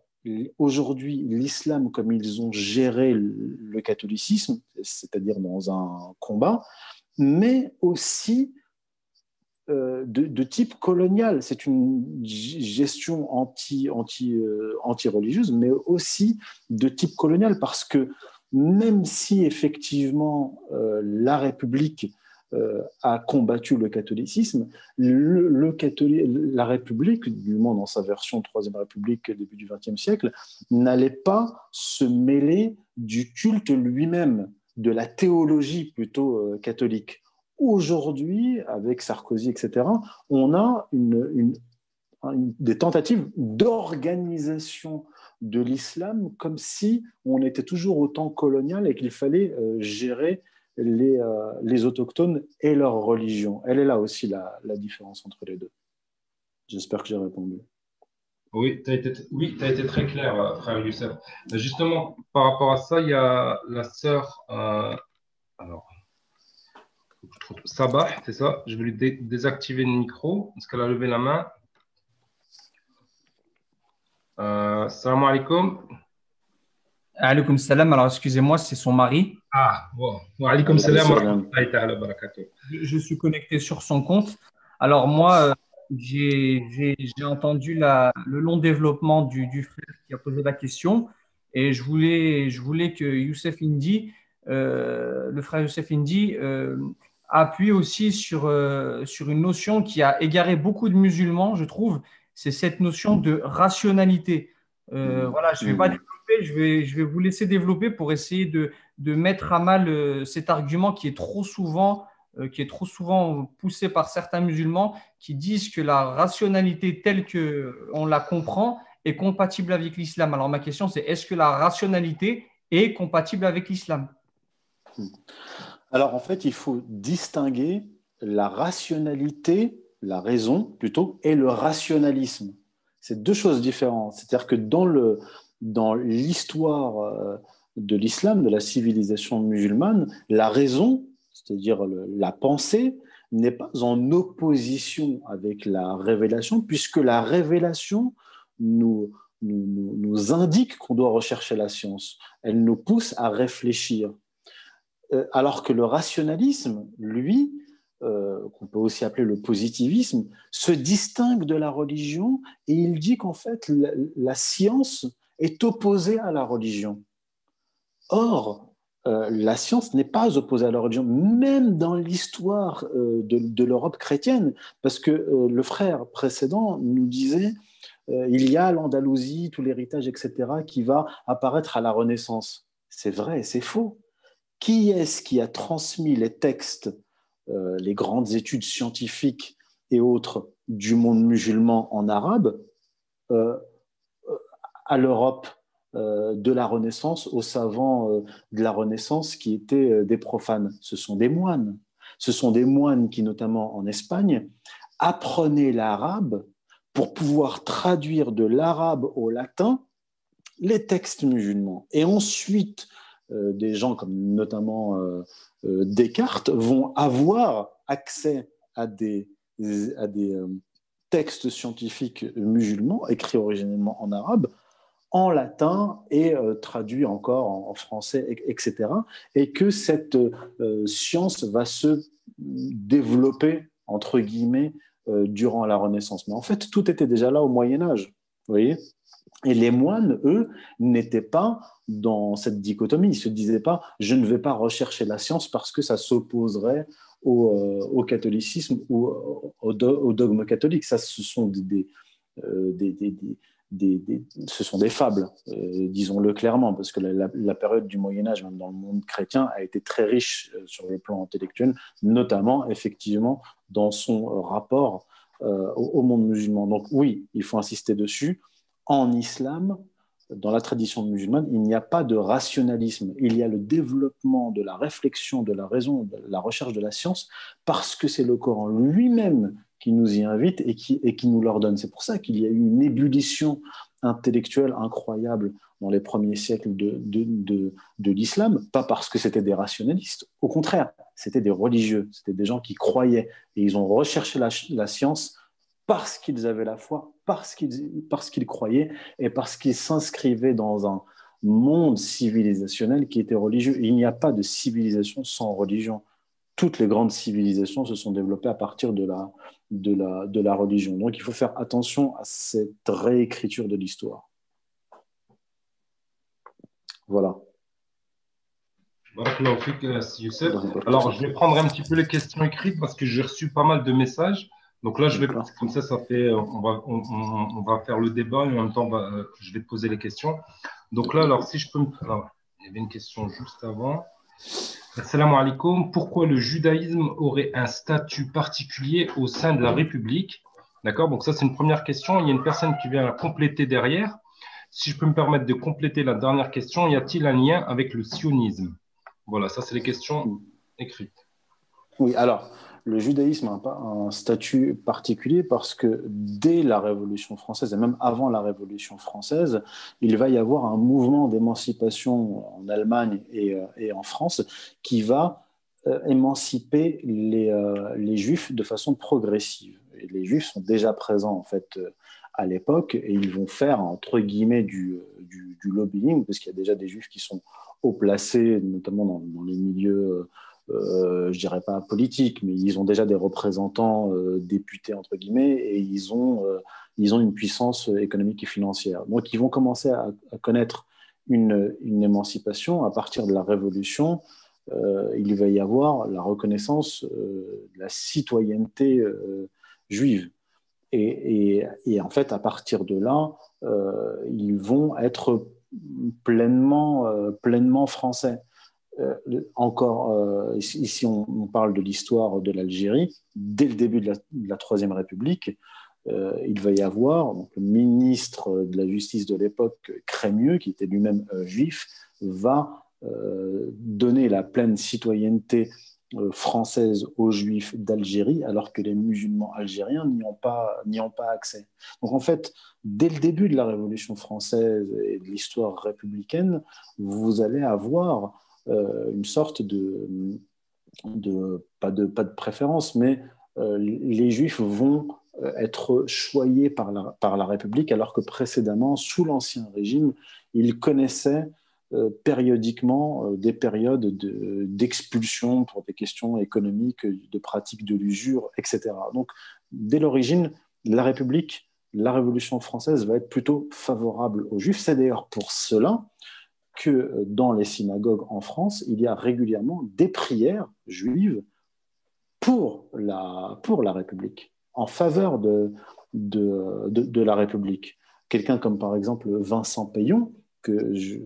aujourd'hui l'islam comme ils ont géré le catholicisme, c'est-à-dire dans un combat, mais aussi euh, de, type colonial. C'est une gestion anti, anti, euh, anti-religieuse, mais aussi de type colonial, parce que même si effectivement euh, la République a combattu le catholicisme. Le, catholique, la République, du moins dans sa version Troisième République début du XXe siècle, n'allait pas se mêler du culte lui-même, de la théologie plutôt euh, catholique. Aujourd'hui, avec Sarkozy, etc., on a des tentatives d'organisation de l'islam comme si on était toujours autant colonial et qu'il fallait euh, gérer les, euh, les, autochtones et leur religion. Elle est là aussi la, la différence entre les deux. J'espère que j'ai répondu. Oui, tu as, été très clair, euh, frère Youssef. Justement, par rapport à ça, il y a la sœur. Euh, alors, Sabah, c'est ça? Je vais lui dé désactiver le micro parce qu'elle a levé la main? Euh, salam alaikum. Alaykoum salam. Alors, excusez-moi, c'est son mari. Ah, bon. Alaykoum salam. Je, je suis connecté sur son compte. Alors, moi, euh, j'ai entendu la, le long développement du, du, frère qui a posé la question et je voulais, je voulais que Youssef Indy, euh, le frère Youssef Indy, euh, appuie aussi sur, euh, sur une notion qui a égaré beaucoup de musulmans, je trouve, c'est cette notion de rationalité. Euh, mmh. Voilà, je ne vais pas mmh je vais, je vais vous laisser développer pour essayer de, de mettre à mal euh, cet argument qui est trop souvent qui est trop souvent poussée par certains musulmans qui disent que la rationalité telle qu'on la comprend est compatible avec l'islam. Alors ma question c'est est-ce que la rationalité est compatible avec l'islam? Alors en fait, il faut distinguer la rationalité, la raison plutôt, et le rationalisme. C'est deux choses différentes. C'est-à-dire que dans le dans l'histoire euh, de l'islam, de la civilisation musulmane, la raison, c'est-à-dire la pensée, n'est pas en opposition avec la révélation, puisque la révélation nous, nous, nous indique qu'on doit rechercher la science. Elle nous pousse à réfléchir. Euh, alors que le rationalisme, lui, euh, qu'on peut aussi appeler le positivisme, se distingue de la religion et il dit qu'en fait, la, science est opposée à la religion. Or, euh, la science n'est pas opposée à la religion, même dans l'histoire de, de l'Europe chrétienne, parce que le frère précédent nous disait euh, il y a l'Andalousie, tout l'héritage, etc., qui va apparaître à la Renaissance. C'est vrai, c'est faux. Qui est-ce qui a transmis les textes, euh, les grandes études scientifiques et autres du monde musulman en arabe euh, à l'Europe de la Renaissance, aux savants de la Renaissance qui étaient des profanes Ce sont des moines. Ce sont des moines qui, notamment en Espagne, apprenaient l'arabe pour pouvoir traduire de l'arabe au latin les textes musulmans. Et ensuite, euh, des gens comme notamment euh, euh, Descartes vont avoir accès à des, textes scientifiques musulmans écrits originellement en arabe, en latin et traduits encore en, français, etc. Et que cette science va se développer, entre guillemets, euh, durant la Renaissance. Mais en fait, tout était déjà là au Moyen Âge. Vous voyez? Et les moines, eux, n'étaient pas dans cette dichotomie. Ils ne se disaient pas, je ne vais pas rechercher la science parce que ça s'opposerait au, euh, catholicisme ou au, dogme catholique. Ça, ce sont des, euh, fables, disons-le clairement, parce que la, période du Moyen Âge, même dans le monde chrétien, a été très riche sur le plan intellectuel, notamment, effectivement, dans son euh, rapport euh, au, monde musulman. Donc oui, il faut insister dessus. En islam, dans la tradition musulmane, il n'y a pas de rationalisme. Il y a le développement de la réflexion, de la raison, de la recherche de la science, parce que c'est le Coran lui-même qui nous y invite et qui, nous l'ordonne. C'est pour ça qu'il y a eu une ébullition intellectuelle incroyable dans les premiers siècles de, l'islam, pas parce que c'était des rationalistes, au contraire, c'était des religieux, c'était des gens qui croyaient, et ils ont recherché la, science parce qu'ils avaient la foi, parce qu'ils parce qu'ils croyaient, et parce qu'ils s'inscrivaient dans un monde civilisationnel qui était religieux. il n'y a pas de civilisation sans religion. Toutes les grandes civilisations se sont développées à partir de la, de la, de la religion. Donc il faut faire attention à cette réécriture de l'histoire. Voilà. Alors, je vais prendre un petit peu les questions écrites parce que j'ai reçu pas mal de messages. Donc là, je vais, comme ça, ça fait, on va, on, va faire le débat et en même temps, je vais te poser les questions. Donc là, alors, si je peux me. il y avait une question juste avant. Assalamu alaikum. Pourquoi le judaïsme aurait un statut particulier au sein de la République? D'accord? Donc, ça, c'est une première question. Il y a une personne qui vient compléter derrière. Si je peux me permettre de compléter la dernière question, y a-t-il un lien avec le sionisme? Voilà, ça c'est les questions écrites. Oui, alors, le judaïsme pas un statut particulier parce que dès la Révolution française, et même avant la Révolution française, il va y avoir un mouvement d'émancipation en Allemagne et, euh, en France qui va euh, émanciper les, euh, les, juifs de façon progressive. Les juifs sont déjà présents en fait à l'époque et ils vont faire entre guillemets du, lobbying parce qu'il y a déjà des juifs qui sont haut placés, notamment dans, les milieux, euh, je dirais pas politiques, mais ils ont déjà des représentants euh, députés entre guillemets et ils ont, euh, ils ont une puissance économique et financière. Donc ils vont commencer à, connaître une, une, émancipation à partir de la Révolution. Euh, il va y avoir la reconnaissance de la citoyenneté juive. Et, en fait, à partir de là, ils vont être pleinement, pleinement français. Encore, ici on, parle de l'histoire de l'Algérie, dès le début de la, Troisième République, il va y avoir donc, le ministre de la Justice de l'époque, Crémieux, qui était lui-même juif, va donner la pleine citoyenneté euh, française aux juifs d'Algérie, alors que les musulmans algériens n'y ont, pas, ont pas accès. Donc en fait, dès le début de la Révolution française et de l'histoire républicaine, vous allez avoir euh, une sorte de, pas de, pas de préférence, mais euh, les juifs vont être choyés par la, par la République, alors que précédemment, sous l'Ancien Régime, ils connaissaient euh, périodiquement euh, des périodes d'expulsion pour des questions économiques, de pratique de l'usure, etc. Donc, dès l'origine, la République, la Révolution française va être plutôt favorable aux Juifs. C'est d'ailleurs pour cela que euh, dans les synagogues en France, il y a régulièrement des prières juives pour la, pour la République, en faveur de, de, de la République. Quelqu'un comme par exemple Vincent Payon, que je,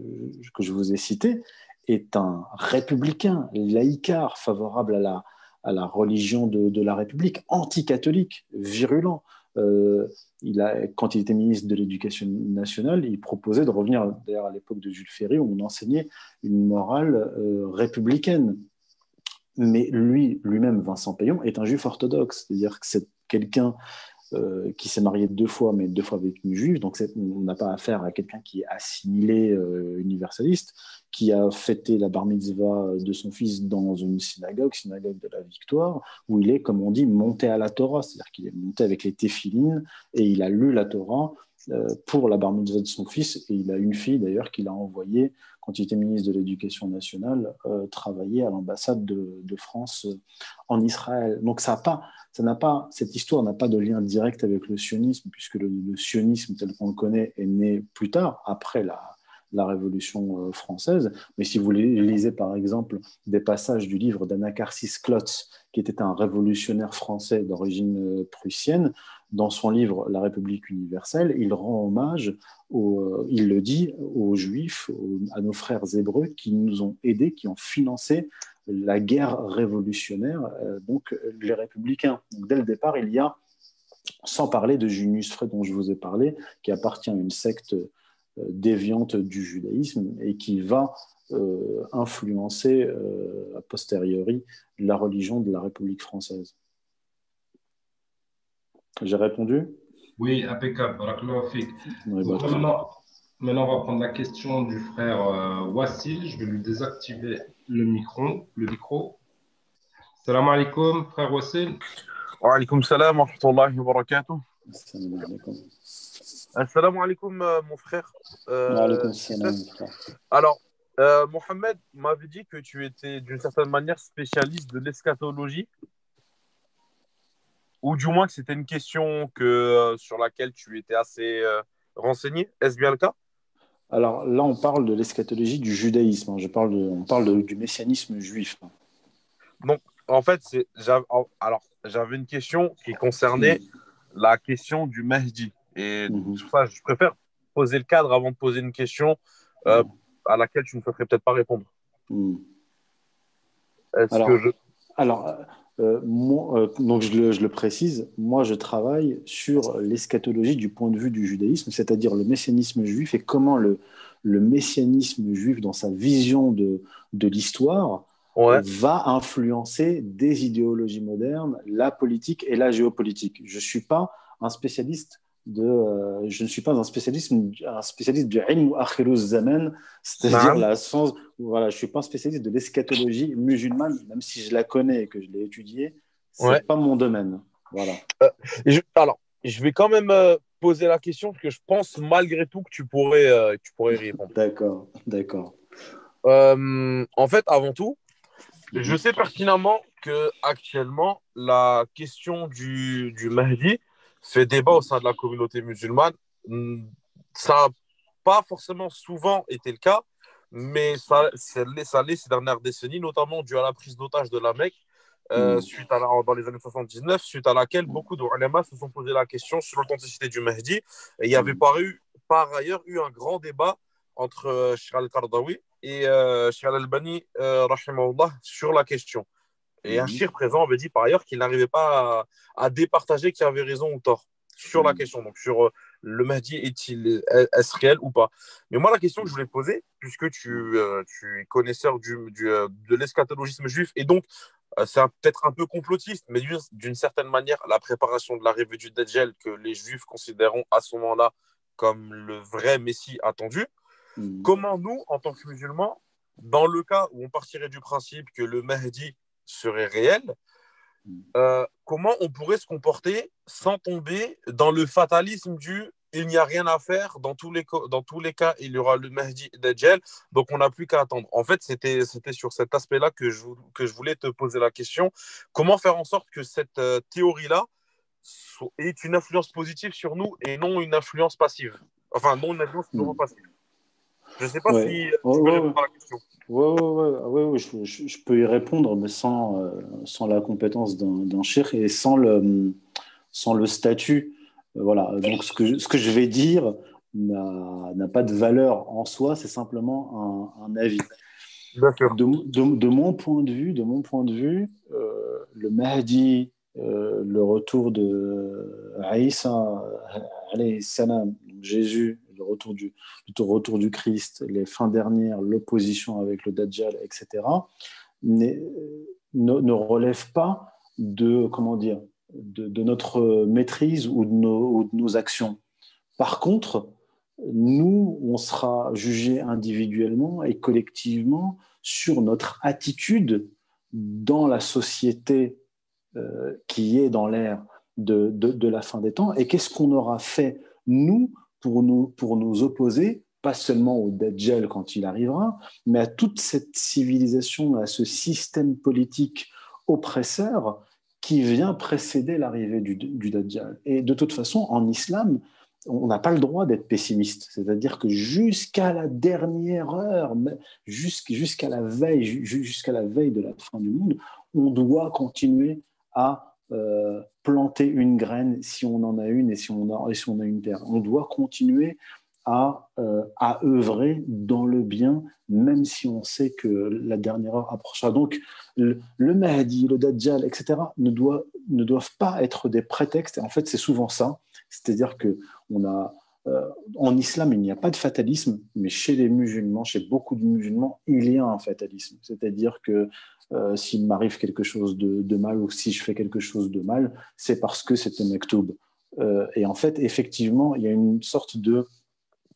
que je vous ai cité est un républicain, laïcard, favorable à la, à la religion de, de la République, anticatholique, virulent. Euh, il a, quand il était ministre de l'Éducation nationale, il proposait de revenir, d'ailleurs à l'époque de Jules Ferry, où on enseignait une morale euh, républicaine. Mais lui, lui-même, Vincent Payon, est un juif orthodoxe, c'est-à-dire que c'est quelqu'un euh, qui s'est marié deux fois, mais deux fois avec une juive. Donc, on n'a pas affaire à quelqu'un qui est assimilé euh, universaliste, qui a fêté la bar mitzvah de son fils dans une synagogue, synagogue de la Victoire, où il est, comme on dit, monté à la Torah, c'est-à-dire qu'il est monté avec les téphilines et il a lu la Torah pour la bar de son fils. Et il a une fille d'ailleurs qu'il a envoyée quand il était ministre de l'Éducation nationale, travailler à l'ambassade de, France en Israël. Donc ça n'a pas, cette histoire n'a pas de lien direct avec le sionisme, puisque le, sionisme tel qu'on le connaît est né plus tard, après la, la Révolution euh, française. Mais si vous lisez par exemple des passages du livre d'Anacarsis Klotz, qui était un révolutionnaire français d'origine euh, prussienne, dans son livre La République universelle, il rend hommage, euh, il le dit, aux Juifs, à nos frères hébreux qui nous ont aidés, qui ont financé la guerre révolutionnaire, donc les républicains. dès le départ, il y a, sans parler de Junius Frey dont je vous ai parlé, qui appartient à une secte déviante du judaïsme et qui va euh, influencer a posteriori la religion de la République française. J'ai répondu? Oui, impeccable. maintenant, maintenant, on va prendre la question du frère Wassil. Je vais lui désactiver le micro. Le micro. Salam alaikum, frère Wassil. Wa alaikum salam wa rahmatullahi wa barakatuh. Salam alaikum, euh, mon frère. Euh, salam, Alors, euh, Mohamed m'avait dit que tu étais d'une certaine manière spécialiste de l'eschatologie, ou du moins que c'était une question que, euh, sur laquelle tu étais assez renseigné. Est-ce bien le cas? Alors là, on parle de l'eschatologie du judaïsme. Hein. Je parle on parle du messianisme juif. Donc, en fait, alors j'avais une question qui concernait la question du Mahdi. Et mhm. ça, je préfère poser le cadre avant de poser une question euh, à laquelle tu ne souhaiterais peut-être pas répondre. Mhm. Alors, alors euh, euh, donc je le, précise, moi je travaille sur l'eschatologie du point de vue du judaïsme, c'est-à-dire le messianisme juif et comment le, le messianisme juif, dans sa vision de, de l'histoire, va influencer des idéologies modernes, la politique et la géopolitique. Je ne suis pas un spécialiste de, euh, je ne suis pas un spécialiste, un spécialiste du ilm zaman, c'est-à-dire la science. Voilà, je suis pas un spécialiste de l'eschatologie musulmane, même si je la connais et que je l'ai étudiée, c'est n'est pas mon domaine. Voilà. Euh, alors, je vais quand même euh, poser la question parce que je pense malgré tout que tu pourrais, tu pourrais répondre. D'accord, d'accord. en fait, avant tout, je sais pertinemment que actuellement la question du, du Mahdi fait débat au sein de la communauté musulmane. Ça n'a pas forcément souvent été le cas, mais ça, ça l'est ces dernières décennies, notamment dû à la prise d'otage de la Mecque. Euh, hmm. suite à dans les années 79, suite à laquelle beaucoup de se sont posé la question sur l'authenticité du Mahdi. Et il y avait hmm. paru, par ailleurs eu un grand débat entre euh, al-Qardawi et euh, Al-Albani, euh, sur la question. Et un mhm. shir présent avait dit par ailleurs qu'il n'arrivait pas à, départager qui avait raison ou tort sur la mhm. question, donc sur euh, le Mahdi est-il est réel ou pas. Mais moi, la question que je voulais poser, puisque tu, euh, tu es connaisseur du, du de l'eschatologisme juif, et donc c'est peut-être un peu complotiste, mais d'une certaine manière, la préparation de l'arrivée du Dajjal que les juifs considéreront à ce moment-là comme le vrai Messie attendu, hmm. comment nous, en tant que musulmans, dans le cas où on partirait du principe que le Mahdi serait réel, hmm. euh, comment on pourrait se comporter sans tomber dans le fatalisme du il n'y a rien à faire, dans tous les, dans tous les cas, il y aura le Mahdi Dajjal, donc on n'a plus qu'à attendre. En fait, c'était sur cet aspect-là que je, que je voulais te poser la question. Comment faire en sorte que cette euh, théorie-là est une influence positive sur nous et non une influence passive? Enfin, non une influence hmm. passive. Je ne sais pas si tu peux répondre à la question. Oui, ouais, ouais, je, je, peux y répondre, mais sans, euh, sans la compétence d'un chir et sans le, sans le statut. Euh, voilà, donc ce que, ce que je vais dire n'a pas de valeur en soi, c'est simplement un, un avis. De, de, de, mon point de vue, de mon point de vue, euh, le Mahdi euh, le retour de Aïssa, Jésus, le retour du, retour du Christ, les fins dernières, l'opposition avec le Dajjal, etc., ne, ne relève pas de, comment dire, de, notre maîtrise ou de, nos, de nos actions. Par contre, nous, on sera jugé individuellement et collectivement sur notre attitude dans la société euh, qui est dans l'ère de, de, la fin des temps et qu'est-ce qu'on aura fait, nous, pour nous, pour nous opposer, pas seulement au Dajjal quand il arrivera, mais à toute cette civilisation, à ce système politique oppresseur qui vient précéder l'arrivée du, du Dajjal. Et de toute façon, en islam, on n'a pas le droit d'être pessimiste. C'est-à-dire que jusqu'à la dernière heure, jusqu'à la jusqu'à la veille de la fin du monde, on doit continuer à euh, planter une graine si on en a une et si on a, une terre. On doit continuer à, euh, à œuvrer dans le bien, même si on sait que la dernière heure approchera. Donc, le, Mahdi, le Dajjal, etc., ne, doivent pas être des prétextes. En fait, c'est souvent ça. C'est-à-dire que a, euh, en islam, il n'y a pas de fatalisme, mais chez les musulmans, chez beaucoup de musulmans, il y a un fatalisme. C'est-à-dire que euh, s'il m'arrive quelque chose de, mal ou si je fais quelque chose de mal, c'est parce que c'est un maktoub. Euh, et en fait, effectivement, il y a une sorte de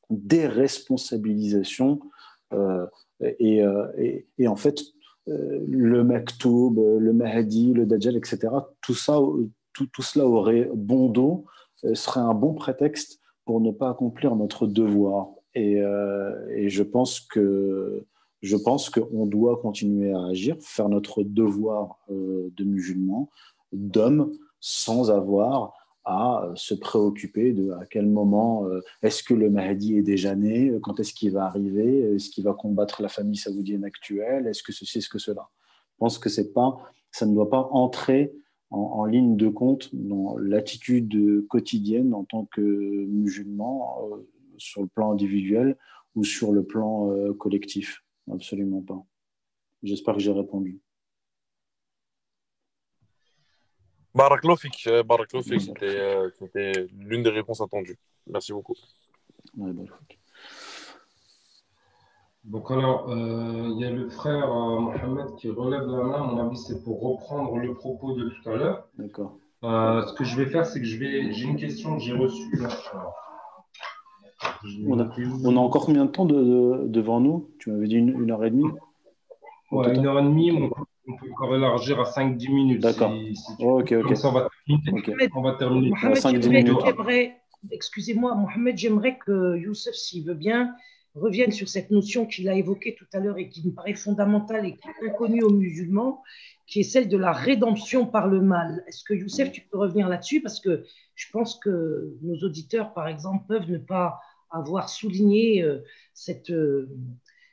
déresponsabilisation. Euh, et, et, en fait, le maktoub, le mahdi, le dajjal, etc., tout, ça, tout, tout cela aurait bon dos, serait un bon prétexte pour ne pas accomplir notre devoir. Et je pense que je pense qu'on doit continuer à agir, faire notre devoir euh, de musulmans, d'hommes, sans avoir à se préoccuper de à quel moment euh, est-ce que le Mahdi est déjà né, quand est-ce qu'il va arriver, est-ce qu'il va combattre la famille saoudienne actuelle, est-ce que ceci, est-ce que cela. Je pense que c'est pas, ça ne doit pas entrer en, ligne de compte dans l'attitude quotidienne en tant que musulman euh, sur le plan individuel ou sur le plan collectif. Absolument pas. J'espère que j'ai répondu. Baraklofik, euh, euh, c'était l'une des réponses attendues. Merci beaucoup. Donc alors, euh, il y a le frère Mohamed qui relève la main. À mon avis, c'est pour reprendre le propos de tout à l'heure. D'accord. ce que je vais faire, c'est que je vais, j'ai une question que j'ai reçue. On a, encore combien de temps devant nous? Tu m'avais dit une, heure et demie Ouais, une heure et demie, on, peut encore élargir à 5-10 minutes. D'accord. ok, ok. on va terminer. On va terminer. Mohamed, excusez-moi, Mohamed, j'aimerais que Youssef, s'il veut bien, revienne sur cette notion qu'il a évoquée tout à l'heure et qui me paraît fondamentale et qui est inconnue aux musulmans, qui est celle de la rédemption par le mal. Est-ce que Youssef, tu peux revenir là-dessus? Parce que je pense que nos auditeurs, par exemple, peuvent ne pas avoir souligné euh, cette, euh,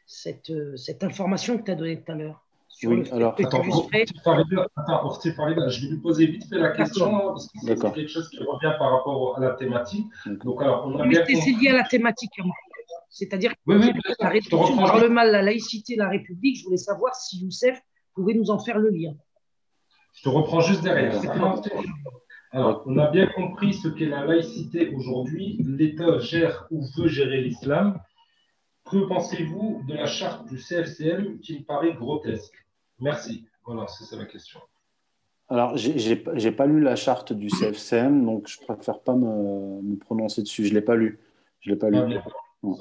cette, euh, cette information que tu as donnée tout à l'heure. Oui, alors, attends, attends, je vais lui poser vite fait la question, hein, parce que c'est quelque chose qui revient par rapport à la thématique. Donc, alors, on a bien c'est lié à la thématique. C'est-à-dire que oui, la rédemption par le mal, la laïcité, la République, je voulais savoir si Youssef pouvait nous en faire le lien. Je te reprends juste derrière. Alors, on a bien compris ce qu'est la laïcité aujourd'hui. L'État gère ou veut gérer l'islam. Que pensez-vous de la charte du CFCM qui me paraît grotesque? Merci. Voilà, c'est la question. Alors, j'ai n'ai pas lu la charte du CFCM, donc je préfère pas me, prononcer dessus. Je l'ai pas lu. Je l'ai pas lu.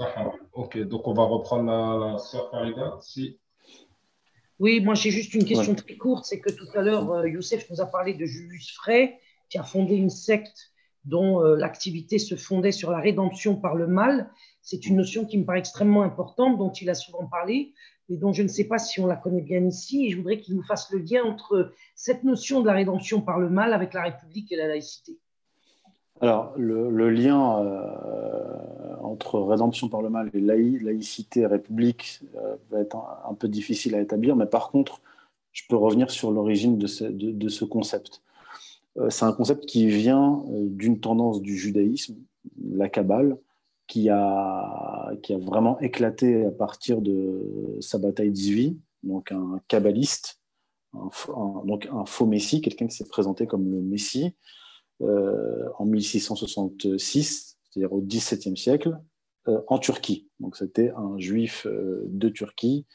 Ah, ok, donc on va reprendre la, la sœur Farida. Si. Oui, moi j'ai juste une question très courte. C'est que tout à l'heure, euh, Youssef nous a parlé de Julius Frey qui a fondé une secte dont euh, l'activité se fondait sur la rédemption par le mal. C'est une notion qui me paraît extrêmement importante, dont il a souvent parlé, mais dont je ne sais pas si on la connaît bien ici. Et je voudrais qu'il nous fasse le lien entre cette notion de la rédemption par le mal avec la République et la laïcité. Alors, le, lien euh, entre rédemption par le mal et laïcité et république euh, va être un, peu difficile à établir, mais par contre, je peux revenir sur l'origine de ce concept. Euh, c'est un concept qui vient euh, d'une tendance du judaïsme, la Kabbale, qui a, qui a vraiment éclaté à partir de Sabbatai Tzvi, donc un kabbaliste, un, donc un faux messie, quelqu'un qui s'est présenté comme le messie euh, en 1666, c'est-à-dire au XVIIe siècle, en Turquie. Donc c'était un juif de Turquie,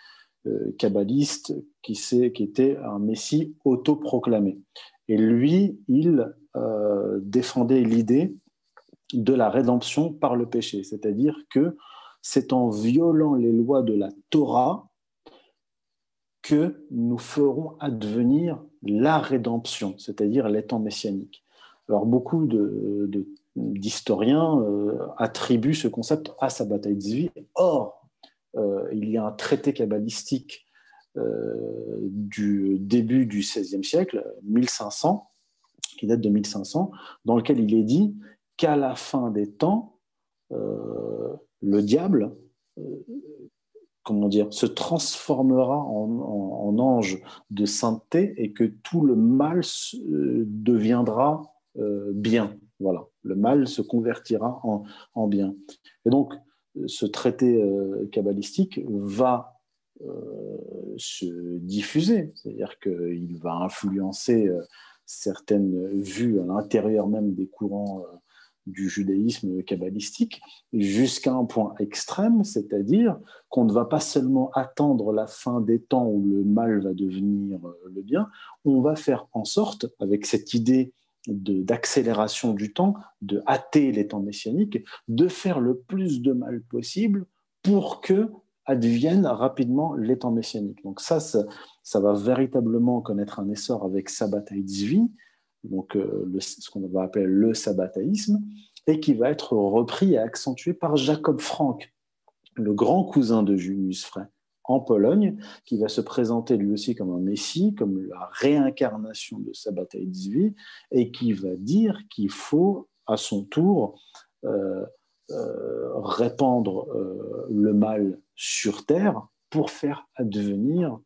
kabbaliste, qui, qui était un messie autoproclamé. Et lui, il euh, défendait l'idée de la rédemption par le péché, c'est-à-dire que c'est en violant les lois de la Torah que nous ferons advenir la rédemption, c'est-à-dire l'étang messianique. Alors beaucoup d'historiens euh, attribuent ce concept à sa bataille Tzvi. Or, euh, il y a un traité kabbalistique du début du XVIe siècle, 1500, qui date de 1500, dans lequel il est dit qu'à la fin des temps, euh, le diable, euh, comment dire, se transformera en, ange de sainteté et que tout le mal deviendra bien. Voilà, le mal se convertira en, en bien. Et donc, ce traité kabbalistique va euh, se diffuser, c'est-à-dire qu'il va influencer euh, certaines vues à l'intérieur même des courants euh, du judaïsme kabbalistique jusqu'à un point extrême, c'est-à-dire qu'on ne va pas seulement attendre la fin des temps où le mal va devenir le bien, on va faire en sorte, avec cette idée d'accélération du temps, de hâter les temps messianiques, de faire le plus de mal possible pour que adviennent rapidement les temps messianiques. Donc ça, ça, va véritablement connaître un essor avec Sabbataï Tzvi, donc euh, ce qu'on va appeler le sabbataïsme, et qui va être repris et accentué par Jacob Frank, le grand cousin de Junius Frey, en Pologne, qui va se présenter lui aussi comme un messie, comme la réincarnation de Sabbataï Tzvi, et qui va dire qu'il faut à son tour euh, répandre le mal sur terre pour faire advenir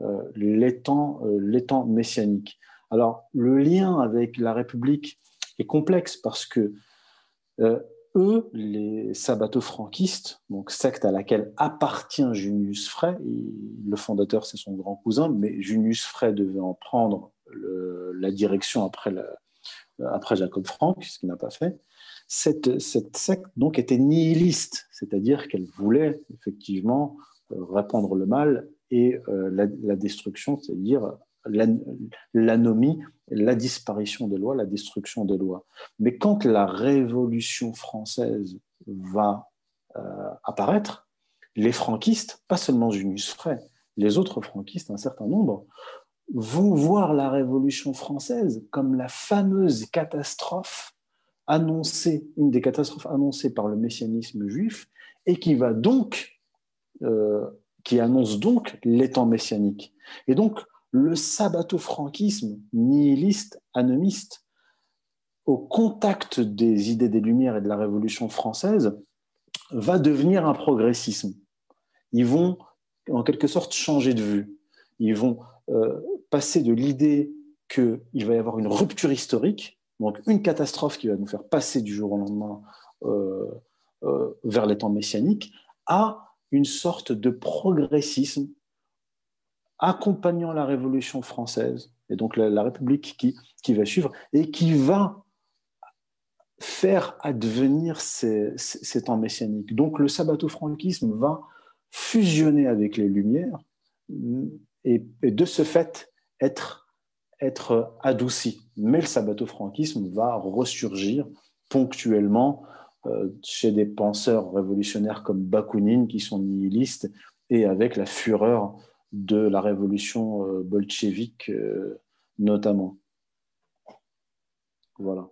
euh, l'étang euh, messianique. Alors, le lien avec la République est complexe parce que euh, eux, les sabbato-franquistes, donc secte à laquelle appartient Junius Frey, le fondateur c'est son grand cousin, mais Junius Frey devait en prendre la direction après, après Jacob Frank, ce qu'il n'a pas fait cette, secte donc était nihiliste, c'est-à-dire qu'elle voulait effectivement répandre le mal et euh, la, destruction, c'est-à-dire l'anomie, la disparition des lois, la destruction des lois. Mais quand la Révolution française va euh, apparaître, les franquistes, pas seulement Junius Frey, les autres franquistes, un certain nombre, vont voir la Révolution française comme la fameuse catastrophe annoncée, une des catastrophes annoncées par le messianisme juif, et qui va donc, euh, qui annonce donc l'étang messianique. Et donc, le sabbato-franquisme nihiliste, anomiste, au contact des idées des Lumières et de la Révolution française, va devenir un progressisme. Ils vont, en quelque sorte, changer de vue. Ils vont euh, passer de l'idée qu'il va y avoir une rupture historique, donc une catastrophe qui va nous faire passer du jour au lendemain euh, euh, vers les temps messianiques, à une sorte de progressisme accompagnant la Révolution française, et donc la, République qui, qui, va suivre, et qui va faire advenir ces, temps messianiques. Donc le sabbato-franquisme va fusionner avec les Lumières et, de ce fait être, être adouci. Mais le sabbato-franquisme va ressurgir ponctuellement euh, chez des penseurs révolutionnaires comme Bakounine, qui sont nihilistes, et avec la fureur de la révolution euh, bolchevique euh, notamment. Voilà.